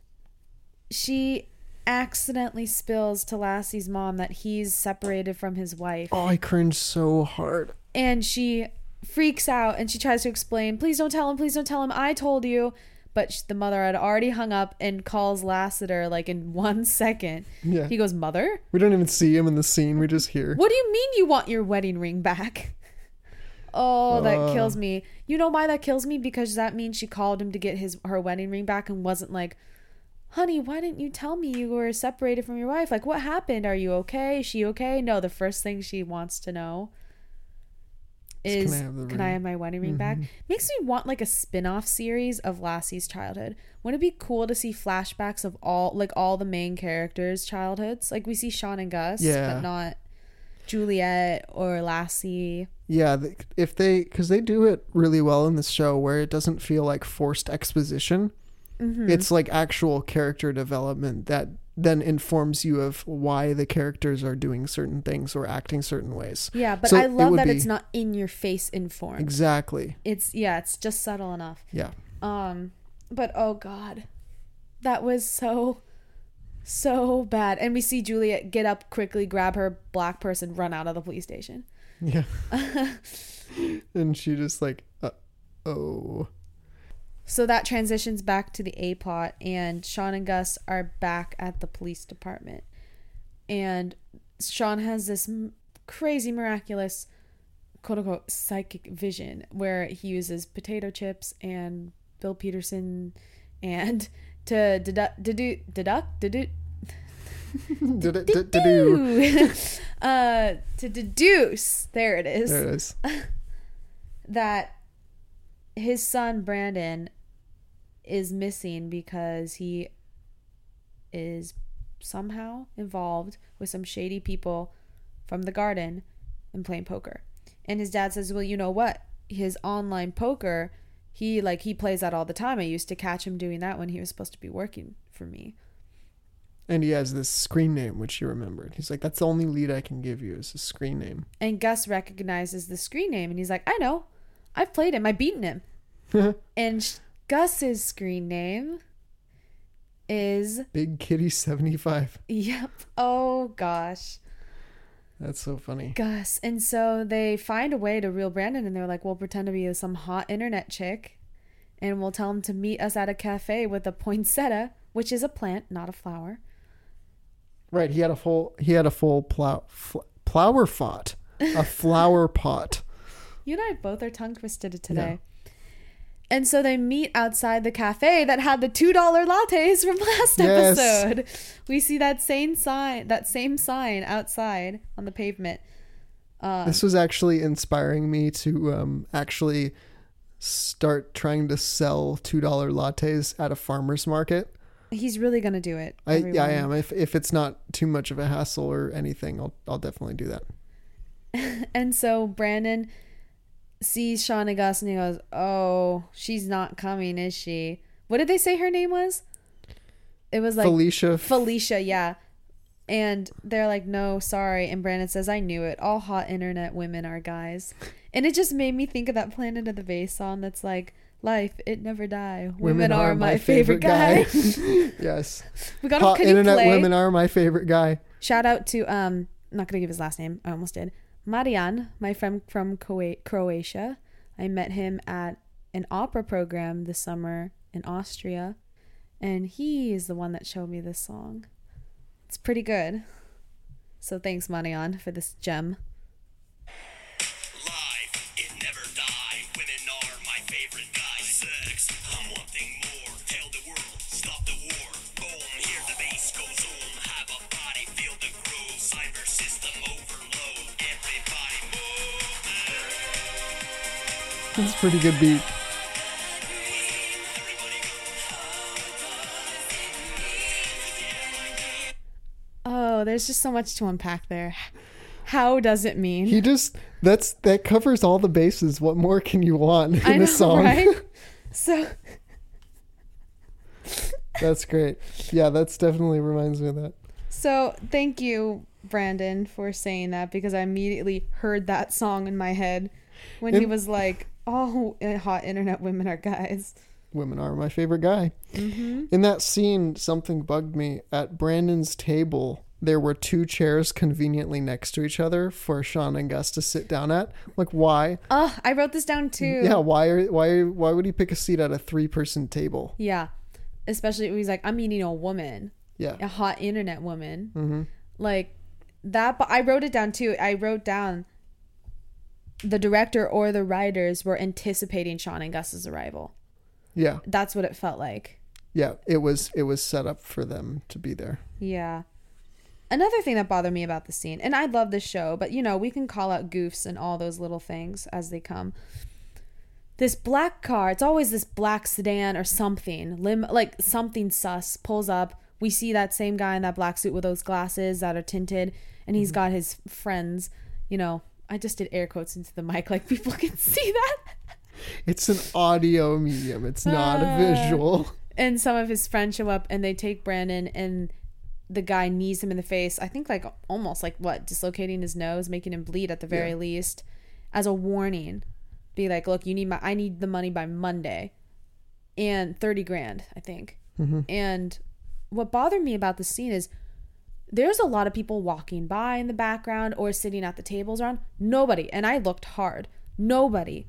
She accidentally spills to Lassie's mom that he's separated from his wife. Oh, I cringe so hard. and she freaks out and she tries to explain please don't tell him please don't tell him i told you. But sh- the mother had already hung up and calls lassiter like in one second. Yeah. he goes mother? We don't even see him in the scene. We just hear. what do you mean you want your wedding ring back? Oh that Uh. kills me. You know why that kills me? Because that means she called him to get his her wedding ring back and wasn't like honey why didn't you tell me you were separated from your wife? Like what happened? Are you okay? Is she okay? No the first thing she wants to know Is, "Can I have can I have my wedding ring back? Makes me want like a spin-off series of Lassie's childhood. Wouldn't it be cool to see flashbacks of all like all the main characters' childhoods? Like we see Sean and Gus, Yeah. but not Juliet or Lassie. Yeah, if they because they do it really well in this show where it doesn't feel like forced exposition. Mm-hmm. It's like actual character development that then informs you of why the characters are doing certain things or acting certain ways. Yeah, but So I love would that be- it's not in your face in form. Exactly. It's yeah, it's just subtle enough. Yeah. Um, but oh god, that was so, so bad. And we see Juliet get up quickly, grab her black purse, and run out of the police station. Yeah. and she just like, uh, oh. So that transitions back to the A plot, and Sean and Gus are back at the police department. And Sean has this m- crazy, miraculous, quote unquote, psychic vision where he uses potato chips and Bill Patterson and to deduct, deduct, deduct, deduct, Did it, did, did uh, to deduce, there it is, There it is. that his son Brandon is missing because he is somehow involved with some shady people from the garden and playing poker. And his dad says, "Well, you know what? His online poker, he like he plays that all the time. I used to catch him doing that when he was supposed to be working for me." And he has this screen name, which he remembered. He's like, that's the only lead I can give you is a screen name. And Gus recognizes the screen name and he's like, I know. I've played him. I've beaten him. and Gus's screen name is, Big Kitty 75. yep. Oh gosh. That's so funny. Gus. And so they find a way to reel Brandon and they're like, we'll pretend to be some hot internet chick and we'll tell him to meet us at a cafe with a poinsettia, which is a plant, not a flower. Right, he had a full he had a full plow fl- flower pot, a flower pot. You and I both are tongue twisted today. And so they meet outside the cafe that had the two dollar lattes from last Yes. episode. We see that same sign, that same sign outside on the pavement. Um, This was actually inspiring me to um, actually start trying to sell two dollar lattes at a farmer's market. He's really gonna do it. I yeah, I am. If if it's not too much of a hassle or anything, I'll I'll definitely do that. And so Brandon sees Sean and Gus and he goes, "Oh, she's not coming, is she?" What did they say her name was? It was like Felicia Felicia, yeah. And they're like, no, sorry. And Brandon says, I knew it. All hot internet women are guys. And it just made me think of that Planet of the Bass song that's like, life, it never die. Women, are, my favorite, guy. yes. we got Hot internet play? women are my favorite guy. Shout out to, um, I'm not going to give his last name. I almost did. Marian, my friend from Croatia. I met him at an opera program this summer in Austria. and he is the one that showed me this song. It's pretty good. So thanks, Manion, for this gem. Pretty good beat. Oh, there's just so much to unpack there. How does it mean? He just that's that covers all the bases. What more can you want in I know, a song? right? So that's great. Yeah, that's definitely reminds me of that. So thank you, Brandon, for saying that because I immediately heard that song in my head when he was like, "All hot internet women are guys." Women are my favorite guy. Mm-hmm. In that scene, something bugged me. At Brandon's table, there were two chairs conveniently next to each other for Sean and Gus to sit down at. Like, why? Oh, I wrote this down too. Yeah, why? Are, why? Why would he pick a seat at a three-person table? Yeah. Especially when he's like, "I'm meeting a woman, Yeah. a hot internet woman." Mm-hmm. Like that. But I wrote it down too. I wrote down the director or the writers were anticipating Sean and Gus's arrival. Yeah. That's what it felt like. Yeah. It was. It was set up for them to be there. Yeah. Another thing that bothered me about the scene, and I love this show, but you know, we can call out goofs and all those little things as they come. This black car, it's always this black sedan or something, lim- like something sus pulls up. We see that same guy in that black suit with those glasses that are tinted, and he's mm-hmm. got his friends. You know, I just did air quotes into the mic, like people can see that. It's an audio medium. It's not a Ah. visual. and some of his friends show up and they take Brandon and the guy knees him in the face. I think like almost like what dislocating his nose, making him bleed at the very Yeah. least, as a warning. Be like, look, you need my I need the money by Monday, and thirty grand, I think. And what bothered me about the scene is there's a lot of people walking by in the background or sitting at the tables around. Nobody, and I looked hard. Nobody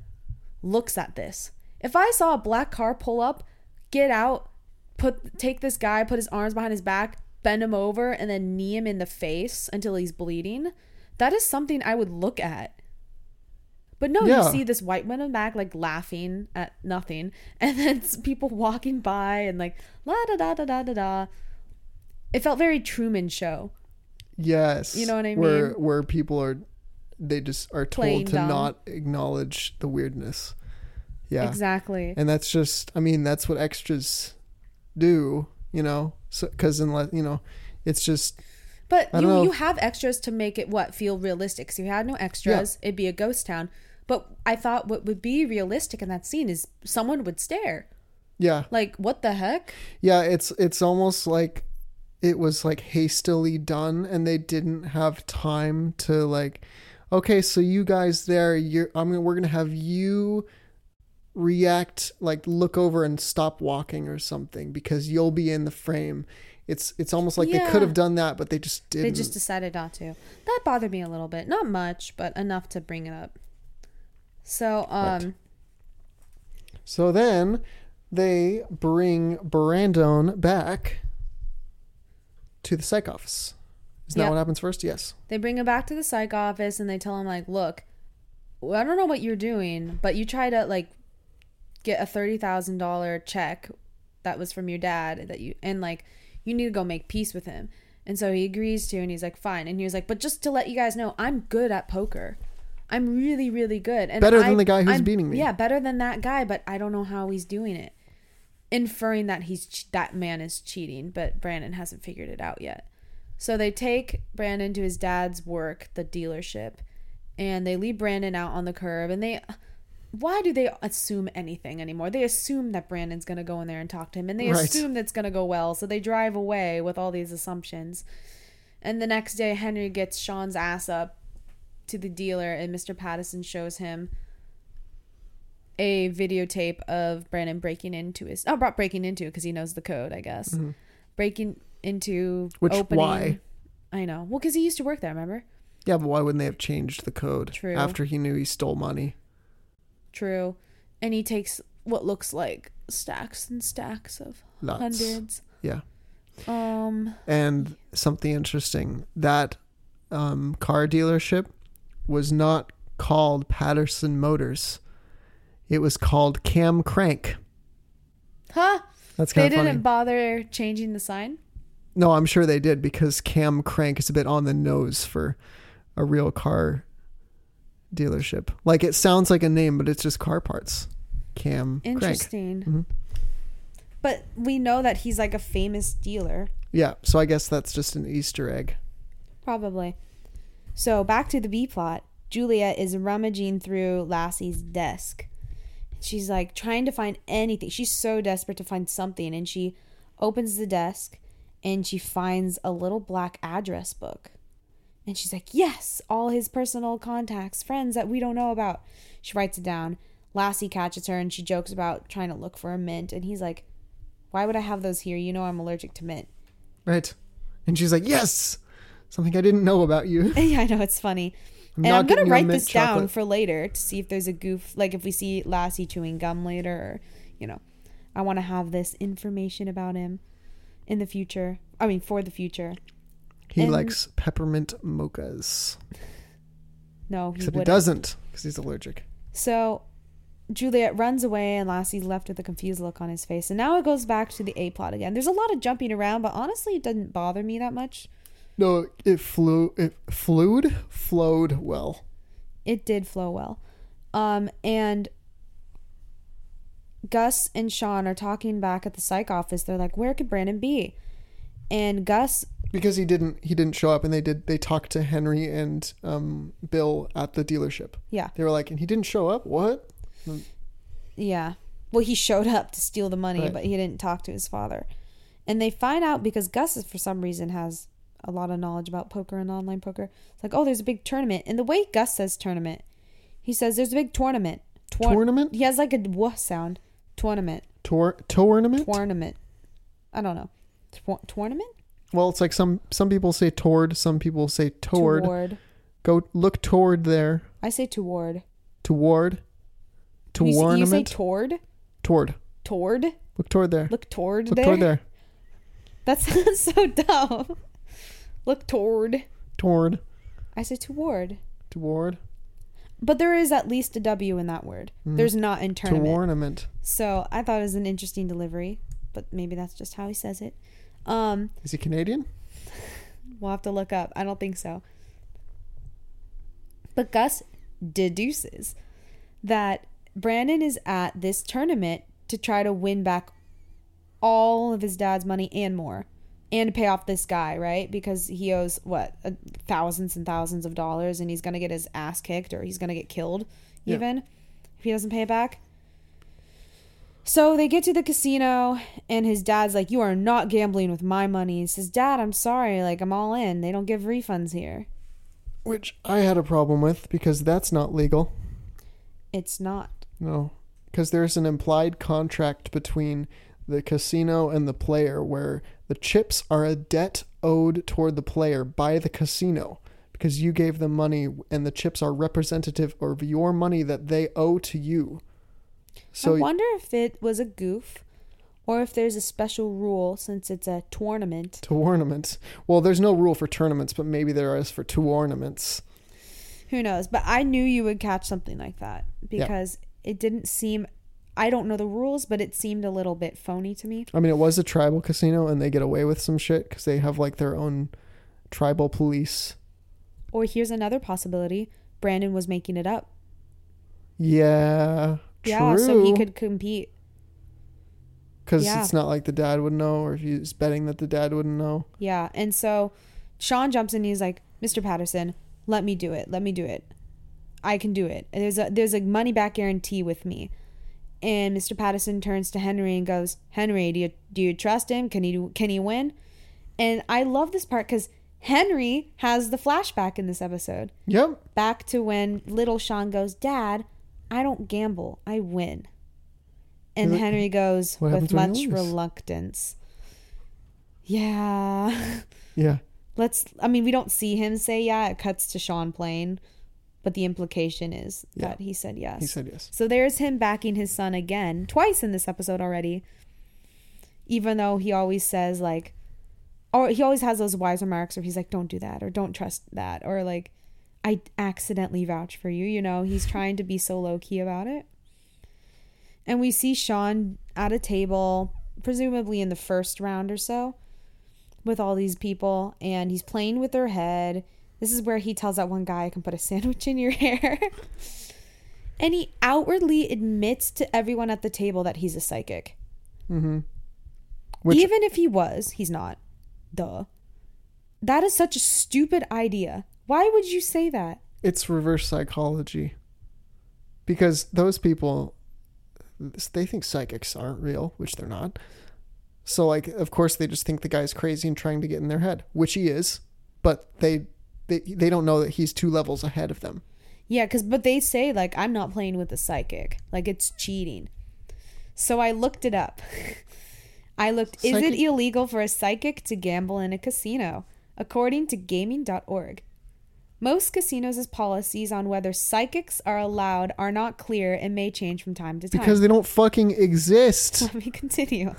looks at this. If I saw a black car pull up, get out, put take this guy, put his arms behind his back, bend him over, and then knee him in the face until he's bleeding, that is something I would look at. But no, Yeah. you see this white woman back like laughing at nothing, and then people walking by and like la da da da da da da. It felt very Truman Show. Yes. You know what I Where mean? where people are they just are told to dumb. not acknowledge the weirdness. Yeah. Exactly. And that's just I mean, that's what extras do, you know? So cuz unless, you know, it's just But you, know you have extras to make it what feel realistic. So you had no extras, it'd be a ghost town. But I thought what would be realistic in that scene is someone would stare. yeah. Like, what the heck? Yeah, it's it's almost like it was like hastily done and they didn't have time to like okay, so you guys there, you're I'm gonna we're gonna have you react like look over and stop walking or something because you'll be in the frame. It's it's almost like they could have done that, but they just didn't. They just decided not to. That bothered me a little bit. Not much, but enough to bring it up. So, um, so then they bring Brandon back to the psych office. Isn't Yeah. that what happens first? Yes. they bring him back to the psych office and they tell him, like, look, I don't know what you're doing, but you try to, like, get a $30,000 check that was from your dad that you, and, like, you need to go make peace with him. And so he agrees to, and he's like, fine. And he was like, but just to let you guys know, I'm good at poker. I'm really, really good. And Better than I- the guy who's I'm- beating me. Yeah, better than that guy, but I don't know how he's doing it. Inferring that he's that man is cheating, but Brandon hasn't figured it out yet. So they take Brandon to his dad's work, the dealership, and they leave Brandon out on the curb. And they, why do they assume anything anymore? They assume that Brandon's going to go in there and talk to him, and they Right. assume that's going to go well. So they drive away with all these assumptions. And the next day, Henry gets Sean's ass up to the dealer, and Mr. Patterson shows him a videotape of Brandon breaking into his oh, brought breaking into because he knows the code, I guess. Breaking into Mm-hmm. Which- opening. why? I know. Well, because he used to work there. Remember? Yeah, but why wouldn't they have changed the code True. after he knew he stole money? True. And he takes what looks like stacks and stacks of Lots. hundreds. Yeah. Um, And something interesting that um, car dealership was not called Patterson Motors. It was called Cam Crank. huh? That's They kind of. They didn't funny. bother changing the sign. no, I'm sure they did because Cam Crank is a bit on the nose for a real car dealership. Like it sounds like a name, but it's just car parts. Cam Crank. Interesting. Mhm. But we know that he's like a famous dealer, Yeah, so I guess that's just an Easter egg. probably. So back to the B plot. Julia is rummaging through Lassie's desk. She's like trying to find anything. She's so desperate to find something, and she opens the desk and she finds a little black address book. And she's like, Yes, all his personal contacts, friends that we don't know about. She writes it down. Lassie catches her and she jokes about trying to look for a mint. And he's like, Why would I have those here? You know I'm allergic to mint. Right. And she's like, Yes! Something I didn't know about you. yeah, I know, it's funny. I'm and I'm going to getting you a write this down for later to see if there's a goof, like if we see Lassie chewing gum later or, you know, I want to have this information about him in the future. I mean, for the future. He And- likes peppermint mochas. No, he Except he doesn't because he's allergic. So Juliet runs away and Lassie's left with a confused look on his face. And now it goes back to the A plot again. There's a lot of jumping around, but honestly, it doesn't bother me that much. No, it flew. It flowed, flowed well. It did flow well. Um, and Gus and Sean are talking back at the psych office. They're like, "Where could Brandon be?" And Gus, because he didn't. He didn't show up, and they did. They talked to Henry and um, Bill at the dealership. yeah, They were like, and he didn't show up. What? yeah. Well, he showed up to steal the money, Right. but he didn't talk to his father. And they find out because Gus, is, for some reason, has a lot of knowledge about poker and online poker. It's like, oh, there's a big tournament. And the way Gus says tournament, he says there's a big tournament. Tour- Tournament? He has like a wuh sound. Tournament. Tor- tournament? Tournament. I don't know. Tournament? well, it's like some some people say toward, some people say toward. Toward. Go look toward there. I say toward. Toward. You, s- you say toward? Toward. Toward? Look toward there. Look toward Look there? toward there. That sounds so dumb. Look toward. Toward. I say toward. Toward. But there is at least a W in that word. There's not in To tournament. ornament. So I thought it was an interesting delivery, but maybe that's just how he says it. Um, Is he Canadian? we'll have to look up. I don't think so. But Gus deduces that Brandon is at this tournament to try to win back all of his dad's money and more and pay off this guy, right? Because he owes what thousands and thousands of dollars and he's going to get his ass kicked or he's going to get killed Yeah. even if he doesn't pay it back. So they get to the casino and his dad's like, "You are not gambling with my money." He says, "Dad, I'm sorry. Like I'm all in. They don't give refunds here." Which I had a problem with because that's not legal. It's not. No, because there's an implied contract between the casino and the player where the chips are a debt owed toward the player by the casino because you gave them money and the chips are representative of your money that they owe to you. So I wonder if it was a goof or if there's a special rule since it's a tournament. to ornaments. Well, there's no rule for tournaments, but maybe there is for two ornaments. Who knows? But I knew you would catch something like that because it didn't seem I don't know the rules, but it seemed a little bit phony to me. I mean, it was a tribal casino and they get away with some shit because they have like their own tribal police. Or here's another possibility. Brandon was making it up. Yeah. Yeah, so he could compete. Because Yeah. it's not like the dad would know, or he's betting that the dad wouldn't know. Yeah. And so Sean jumps in and he's like, Mr. Patterson, let me do it. Let me do it. I can do it. There's a there's a money back guarantee with me. And Mr. Patterson turns to Henry and goes, Henry, do you do you trust him? Can he can he win? And I love this part because Henry has the flashback in this episode. Yep. Back to when little Sean goes, Dad, I don't gamble. I win. And What- Henry goes with much reluctance. Yeah. Yeah. Let's I mean we don't see him say yeah, it cuts to Sean playing. But the implication is Yeah. that he said yes. He said yes. So there's him backing his son again, twice in this episode already. Even though he always says like or he always has those wise remarks where he's like, Don't do that or don't trust that or like I accidentally vouch for you, you know, he's trying to be so low key about it. And we see Sean at a table, presumably in the first round or so, with all these people, and he's playing with their head. This is where he tells that one guy, I can put a sandwich in your hair. and he outwardly admits to everyone at the table that he's a psychic. Mm-hmm. Which Even if he was, he's not. Duh. That is such a stupid idea. Why would you say that? it's reverse psychology. Because those people they think psychics aren't real, which they're not. So like of course they just think the guy's crazy and trying to get in their head, which he is, but they they, they don't know that he's two levels ahead of them. Yeah, cuz but they say like I'm not playing with a psychic. Like it's cheating. So I looked it up. I looked is it illegal for a psychic to gamble in a casino? According to gaming.org. Most casinos' policies on whether psychics are allowed are not clear and may change from time to time. Because they don't fucking exist. Let me continue.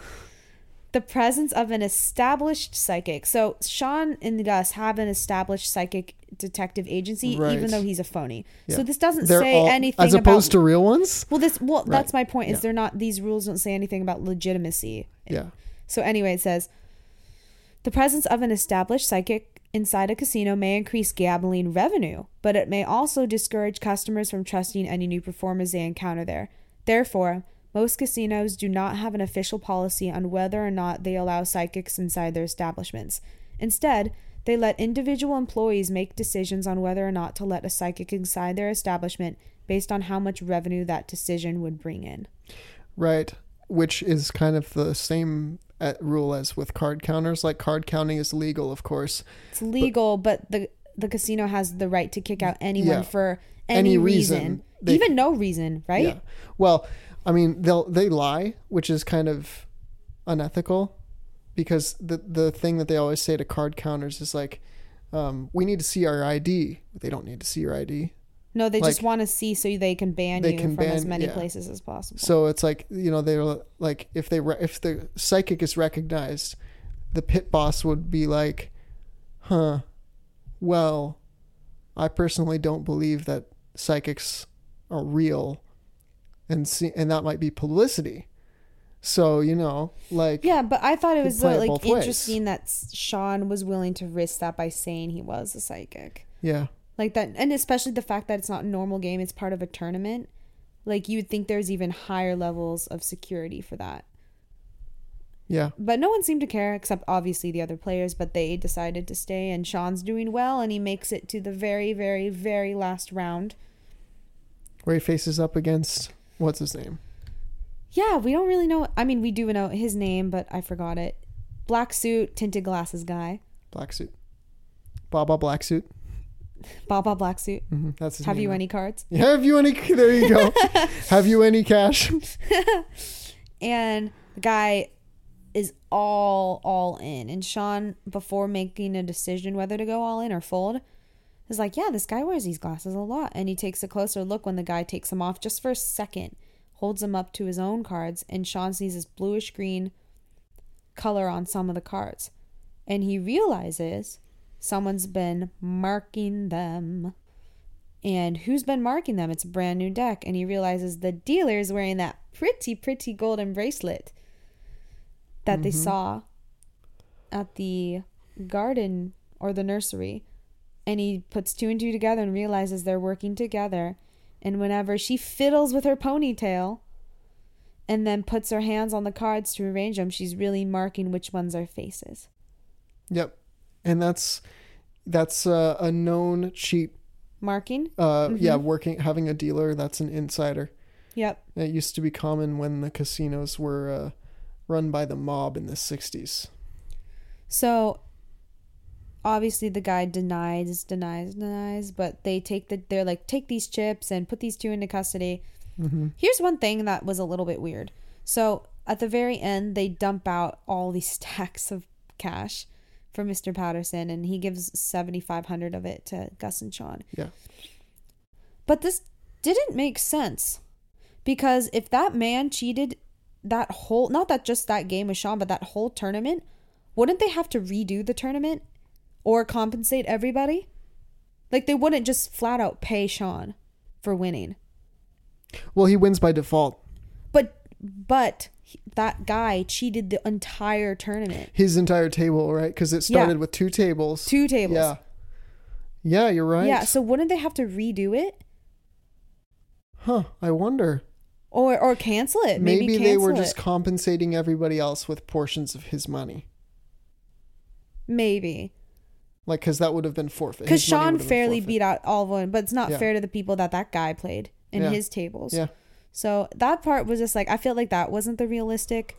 The presence of an established psychic. So Sean and Gus have an established psychic detective agency, Right. even though he's a phony. So this doesn't They're say all- anything as opposed about, to real ones? Well, this well that's my point. Is Yeah. they're not these rules don't say anything about legitimacy. Yeah. So anyway, it says the presence of an established psychic inside a casino may increase gambling revenue, but it may also discourage customers from trusting any new performers they encounter there. Therefore, most casinos do not have an official policy on whether or not they allow psychics inside their establishments. Instead, they let individual employees make decisions on whether or not to let a psychic inside their establishment based on how much revenue that decision would bring in. Right. Which is kind of the same uh, rule as with card counters. Like card counting is legal, of course. It's legal, but, the the casino has the right to kick out anyone Yeah. for any, Any reason, reason. They- even no reason, right? Yeah. Well, I mean, they'll they lie, which is kind of unethical, because the the thing that they always say to card counters is like, um, "We need to see our ID." They don't need to see your ID. No, they just want to see so they can ban they you can from as many yeah. places as possible. So it's like you know they're like if they re- if the psychic is recognized, the pit boss would be like, "Huh, well, I personally don't believe that psychics are real, and see and that might be publicity." So you know, like yeah, but I thought it was like both ways. interesting that Sean was willing to risk that by saying he was a psychic. yeah, Like that, and especially the fact that it's not a normal game; it's part of a tournament. Like you would think there's even higher levels of security for that. Yeah, But no one seemed to care except obviously the other players, but they decided to stay and Sean's doing well and he makes it to the very very very last round. where he faces up against what's his name? Yeah, we don't really know I mean we do know his name, but I forgot it. Black suit, tinted glasses guy. Black suit, Baba Black suit. Baba black suit. hmm That's his Have name you any cards? Have you any? There you go. Have you any cash? And the guy all all in. And Sean, before making a decision whether to go all in or fold, is like, yeah, this guy wears these glasses a lot. And he takes a closer look when the guy takes them off just for a second, holds them up to his own cards, and Sean sees this bluish green color on some of the cards. And he realizes someone's been marking them. And who's been marking them? It's a brand new deck. And he realizes the dealer is wearing that pretty, pretty golden bracelet that they saw at the garden or the nursery. And he puts two and two together and realizes they're working together. And whenever she fiddles with her ponytail and then puts her hands on the cards to arrange them, she's really marking which ones are faces. Yep, and that's that's uh, a known cheat. Marking? Uh, Mm-hmm. yeah, working having a dealer that's an insider. Yep. It used to be common when the casinos were uh, run by the mob in the '60s. So obviously the guy denies, denies, denies, but they take the they're like take these chips and put these two into custody. Mm-hmm. Here's one thing that was a little bit weird. So at the very end, they dump out all these stacks of cash for Mr. Patterson, and he gives seventy five hundred of it to Gus and Sean. Yeah, But this didn't make sense because if that man cheated that whole, not that just that game with Sean, but that whole tournament, wouldn't they have to redo the tournament or compensate everybody? Like they wouldn't just flat out pay Sean for winning. Well, he wins by default. But but that guy cheated the entire tournament. His entire table, right? Because it started Yeah. with two tables. Two tables. Yeah. Yeah, you're right. Yeah, so wouldn't they have to redo it huh. I wonder. Or or cancel it? Maybe, Maybe, they were cancel just compensating everybody else with portions of his money. maybe Like, because that would have been forfeit. because Sean would have been fairly forfeit. beat out all of them, but it's not Yeah. fair to the people that that guy played in Yeah. his tables. Yeah. So that part was just like I feel like that wasn't the realistic,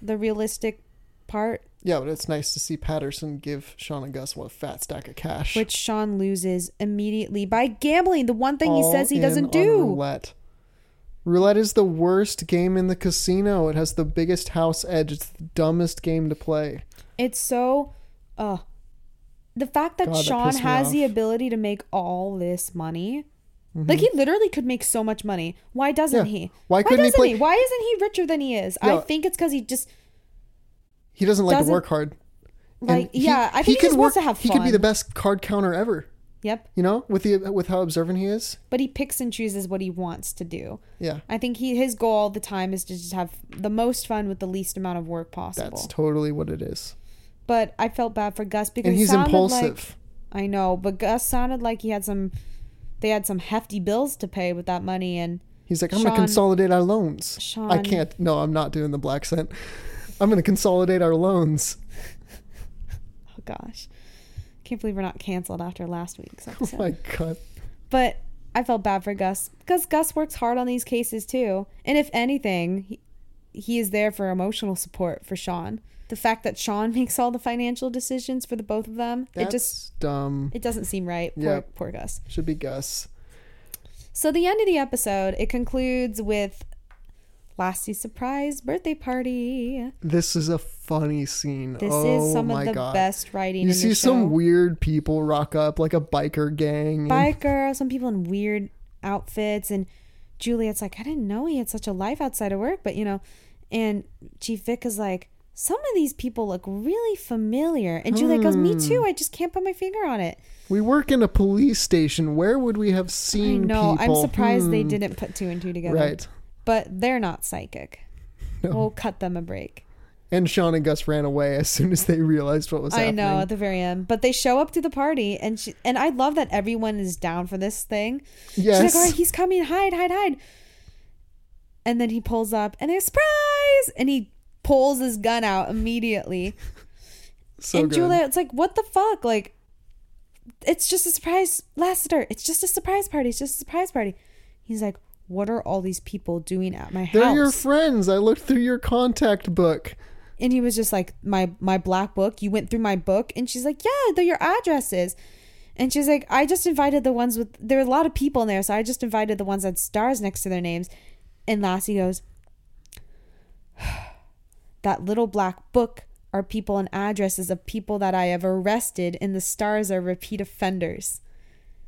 the realistic part, Yeah, but it's nice to see Patterson give Sean and Gus a fat stack of cash. which Sean loses immediately by gambling. The one thing he says he doesn't do. Roulette. Roulette is the worst game in the casino. It has the biggest house edge. It's the dumbest game to play. It's so, uh, the fact that God, Sean me has the ability to make all this money. Like he literally could make so much money. Why doesn't Mm-hmm. Yeah. he? Why couldn't he doesn't play- he? Why isn't he richer than he is? I think it's because he just He doesn't like Doesn't- to work hard. And like he- yeah. I think he, could just wants to have fun. He could be the best card counter ever. Yep. You know, with the with how observant he is. But he picks and chooses what he wants to do. Yeah, I think he his goal all the time is to just have the most fun with the least amount of work possible. that's totally what it is. but I felt bad for Gus because And he's sounded impulsive. Like, I know, but Gus sounded like he had some. They had some hefty bills to pay with that money, and He's like, I'm Sean- gonna consolidate our loans. Sean, I can't. No, I'm not doing the black cent. I'm gonna consolidate our loans. oh gosh, can't believe we're not canceled after last week's Oh episode. my god. But I felt bad for Gus because Gus works hard on these cases too. And if anything, he, he is there for emotional support for Sean. The fact that Sean makes all the financial decisions for the both of them, That's it just dumb. it doesn't seem right. Poor, Yep. poor Gus. Should be Gus. So the end of the episode, it concludes with Lassie's surprise birthday party. This is a funny scene. This oh is some of the god. best writing You see some weird people rock up like a biker gang. and- biker, some people in weird outfits, and Juliet's like, I didn't know he had such a life outside of work, but you know, and Chief Vick is like, some of these people look really familiar, and Juliet goes, Hmm. Me too. I just can't put my finger on it. We work in a police station. Where would we have I seen know. people? I'm surprised they Hmm. didn't put two and two together. Right. But they're not psychic. No. We'll cut them a break. And Sean and Gus ran away as soon as they realized what was happening. I happening. know at the very end, but they show up to the party, and she, and I love that everyone is down for this thing. Yes. She's like, "All right, he's coming, hide, hide, hide." And then he pulls up, and there's a surprise, and he pulls his gun out immediately. so and good. it's like, "What the fuck? Like, it's just a surprise, Lassiter. It's just a surprise party. It's just a surprise party." He's like, "What are all these people doing at my house? They're your friends. I looked through your contact book. and he was just like my my black book you went through my book and she's like yeah they're your addresses and she's like i just invited the ones with there are a lot of people in there so i just invited the ones that had stars next to their names and lassie goes that little black book are people and addresses of people that i have arrested and the stars are repeat offenders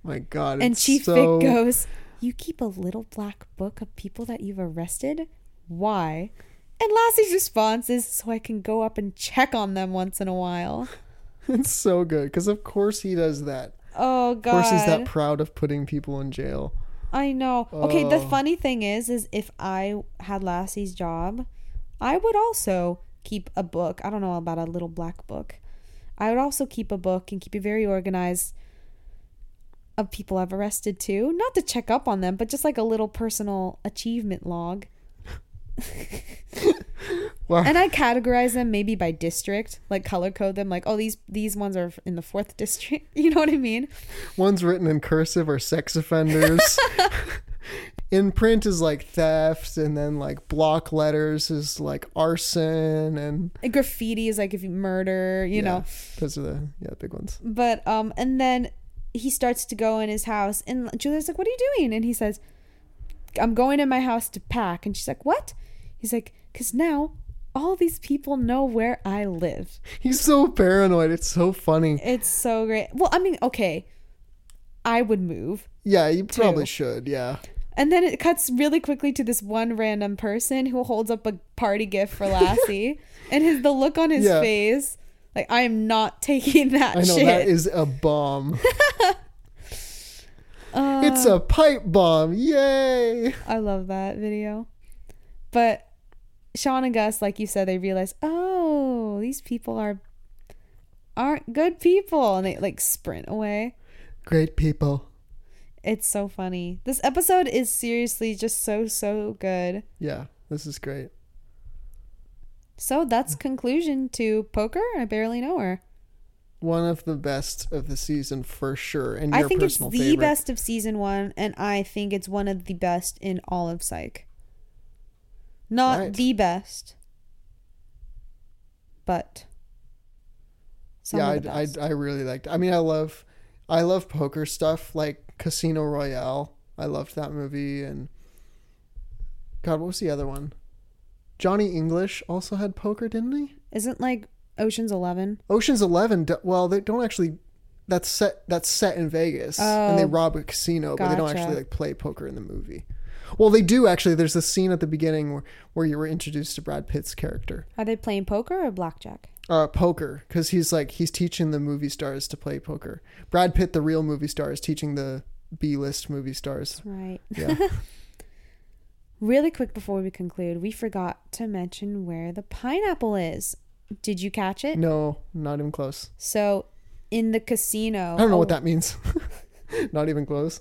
My God. and it's chief so... Vick goes you keep a little black book of people that you've arrested why and Lassie's response is so I can go up and check on them once in a while. It's so good because of course he does that. Oh god. Of course he's that proud of putting people in jail. I know. Okay, the Oh. funny thing is is if I had Lassie's job, I would also keep a book. I don't know about a little black book. I would also keep a book and keep it very organized of people I've arrested too. Not to check up on them, but just like a little personal achievement log. Wow. And I categorize them maybe by district, like color code them, like oh these these ones are in the fourth district. You know what I mean? One's written in cursive or sex offenders. in print is like theft, and then like block letters is like arson, and And graffiti is like if you murder, you yeah, know. those are the yeah big ones. But um, and then he starts to go in his house, and Julia's like, "What are you doing?" And he says, "I'm going in my house to pack." And she's like, "What?" He's like, "Cause now all these people know where I live." He's so paranoid. It's so funny. It's so great. Well, I mean, okay. I would move. Yeah, you probably Two. should. Yeah. And then it cuts really quickly to this one random person who holds up a party gift for Lassie, and his the look on his Yeah. face, like I am not taking that shit. I know shit. that is a bomb. Uh, it's a pipe bomb. Yay. I love that video. But Sean and Gus, like you said, they realize, oh, these people are aren't good people, and they like sprint away. Great people. It's so funny. This episode is seriously just so so good. Yeah, this is great. So that's conclusion to poker. I barely know her. One of the best of the season for sure. And I think it's the favorite. best of season one, and I think it's one of the best in all of Psych. Not Right. the best, but yeah, I, I. I really liked. I mean, I love, I love poker stuff like Casino Royale. I loved that movie, and God, what was the other one? Johnny English also had poker, didn't he? Isn't like Ocean's Eleven? Ocean's Eleven. Well, they don't actually. That's set. That's set in Vegas, and they Oh, rob a casino, but they don't actually like play poker in the movie. Well, they do actually. There's a scene at the beginning where, where you were introduced to Brad Pitt's character, Are they playing poker or blackjack? uh, poker, because he's like he's teaching the movie stars to play poker. Brad Pitt, the real movie star, is teaching the B-list movie stars. Right. Yeah, Really quick before we conclude, we forgot to mention where the pineapple is. Did you catch it? no, not even close. So, in the casino. I don't know what oh, that means. not even close.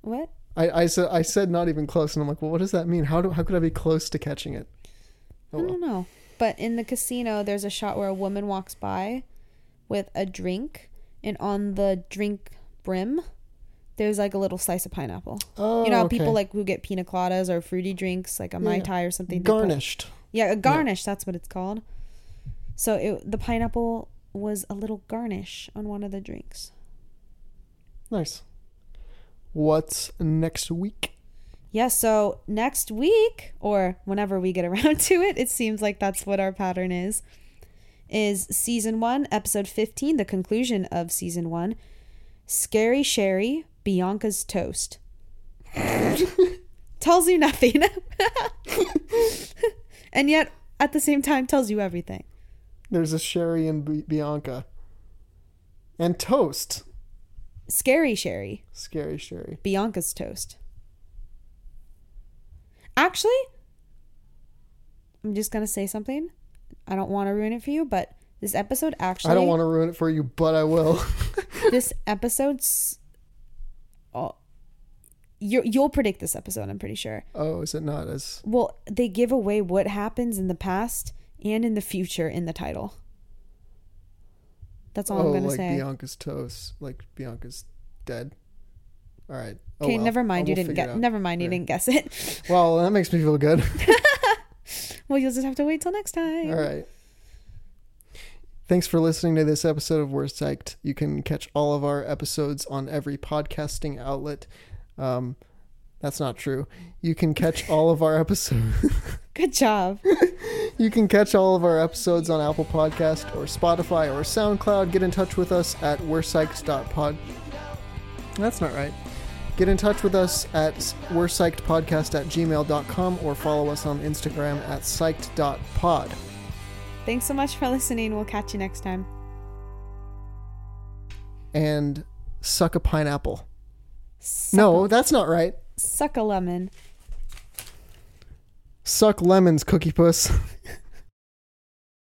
What? I, I said I said not even close, and I'm like, well, what does that mean? How do how could I be close to catching it? I Oh, well. don't know. But in the casino, there's a shot where a woman walks by with a drink, and on the drink brim, there's like a little slice of pineapple. Oh, you know, how oh, okay. people like who get pina coladas or fruity drinks, like a mai Yeah. tai or something. they put- garnished. Yeah, a garnish. That's what it's called. So it, the pineapple was a little garnish on one of the drinks. Nice. What's next week? Yeah, so next week, or whenever we get around to it, it seems like that's what our pattern is, is season one, episode 15, the conclusion of season one Scary Sherry, Bianca's Toast. tells you nothing. and yet, at the same time, tells you everything. There's a Sherry and B- Bianca. And toast. Scary Sherry, Scary Sherry. Bianca's Toast. Actually, I'm just going to say something. I don't want to ruin it for you, but this episode actually. I don't want to ruin it for you, but I will. this episode's. Oh, you you'll predict this episode. I'm pretty sure. oh, is it not as Well, they give away what happens in the past and in the future in the title. That's all oh I'm gonna like say. Bianca's toast, like Bianca's dead. All right. Oh, okay, well. never mind. Oh, you we'll didn't get. Never mind. You didn't guess it. Well, that makes me feel good. well, you'll just have to wait till next time. All right. Thanks for listening to this episode of We're Psyched. You can catch all of our episodes on every podcasting outlet. Um, that's not true. You can catch all of our episodes. Good job. you can catch all of our episodes on Apple Podcast or Spotify or SoundCloud. Get in touch with us at we're psyched.pod. That's not right. Get in touch with us at we're psyched podcast at gmail.com or follow us on Instagram at psyched.pod. Thanks so much for listening. We'll catch you next time. and suck a pineapple. no, that's not right. Suck a lemon. Suck lemons, cookie puss.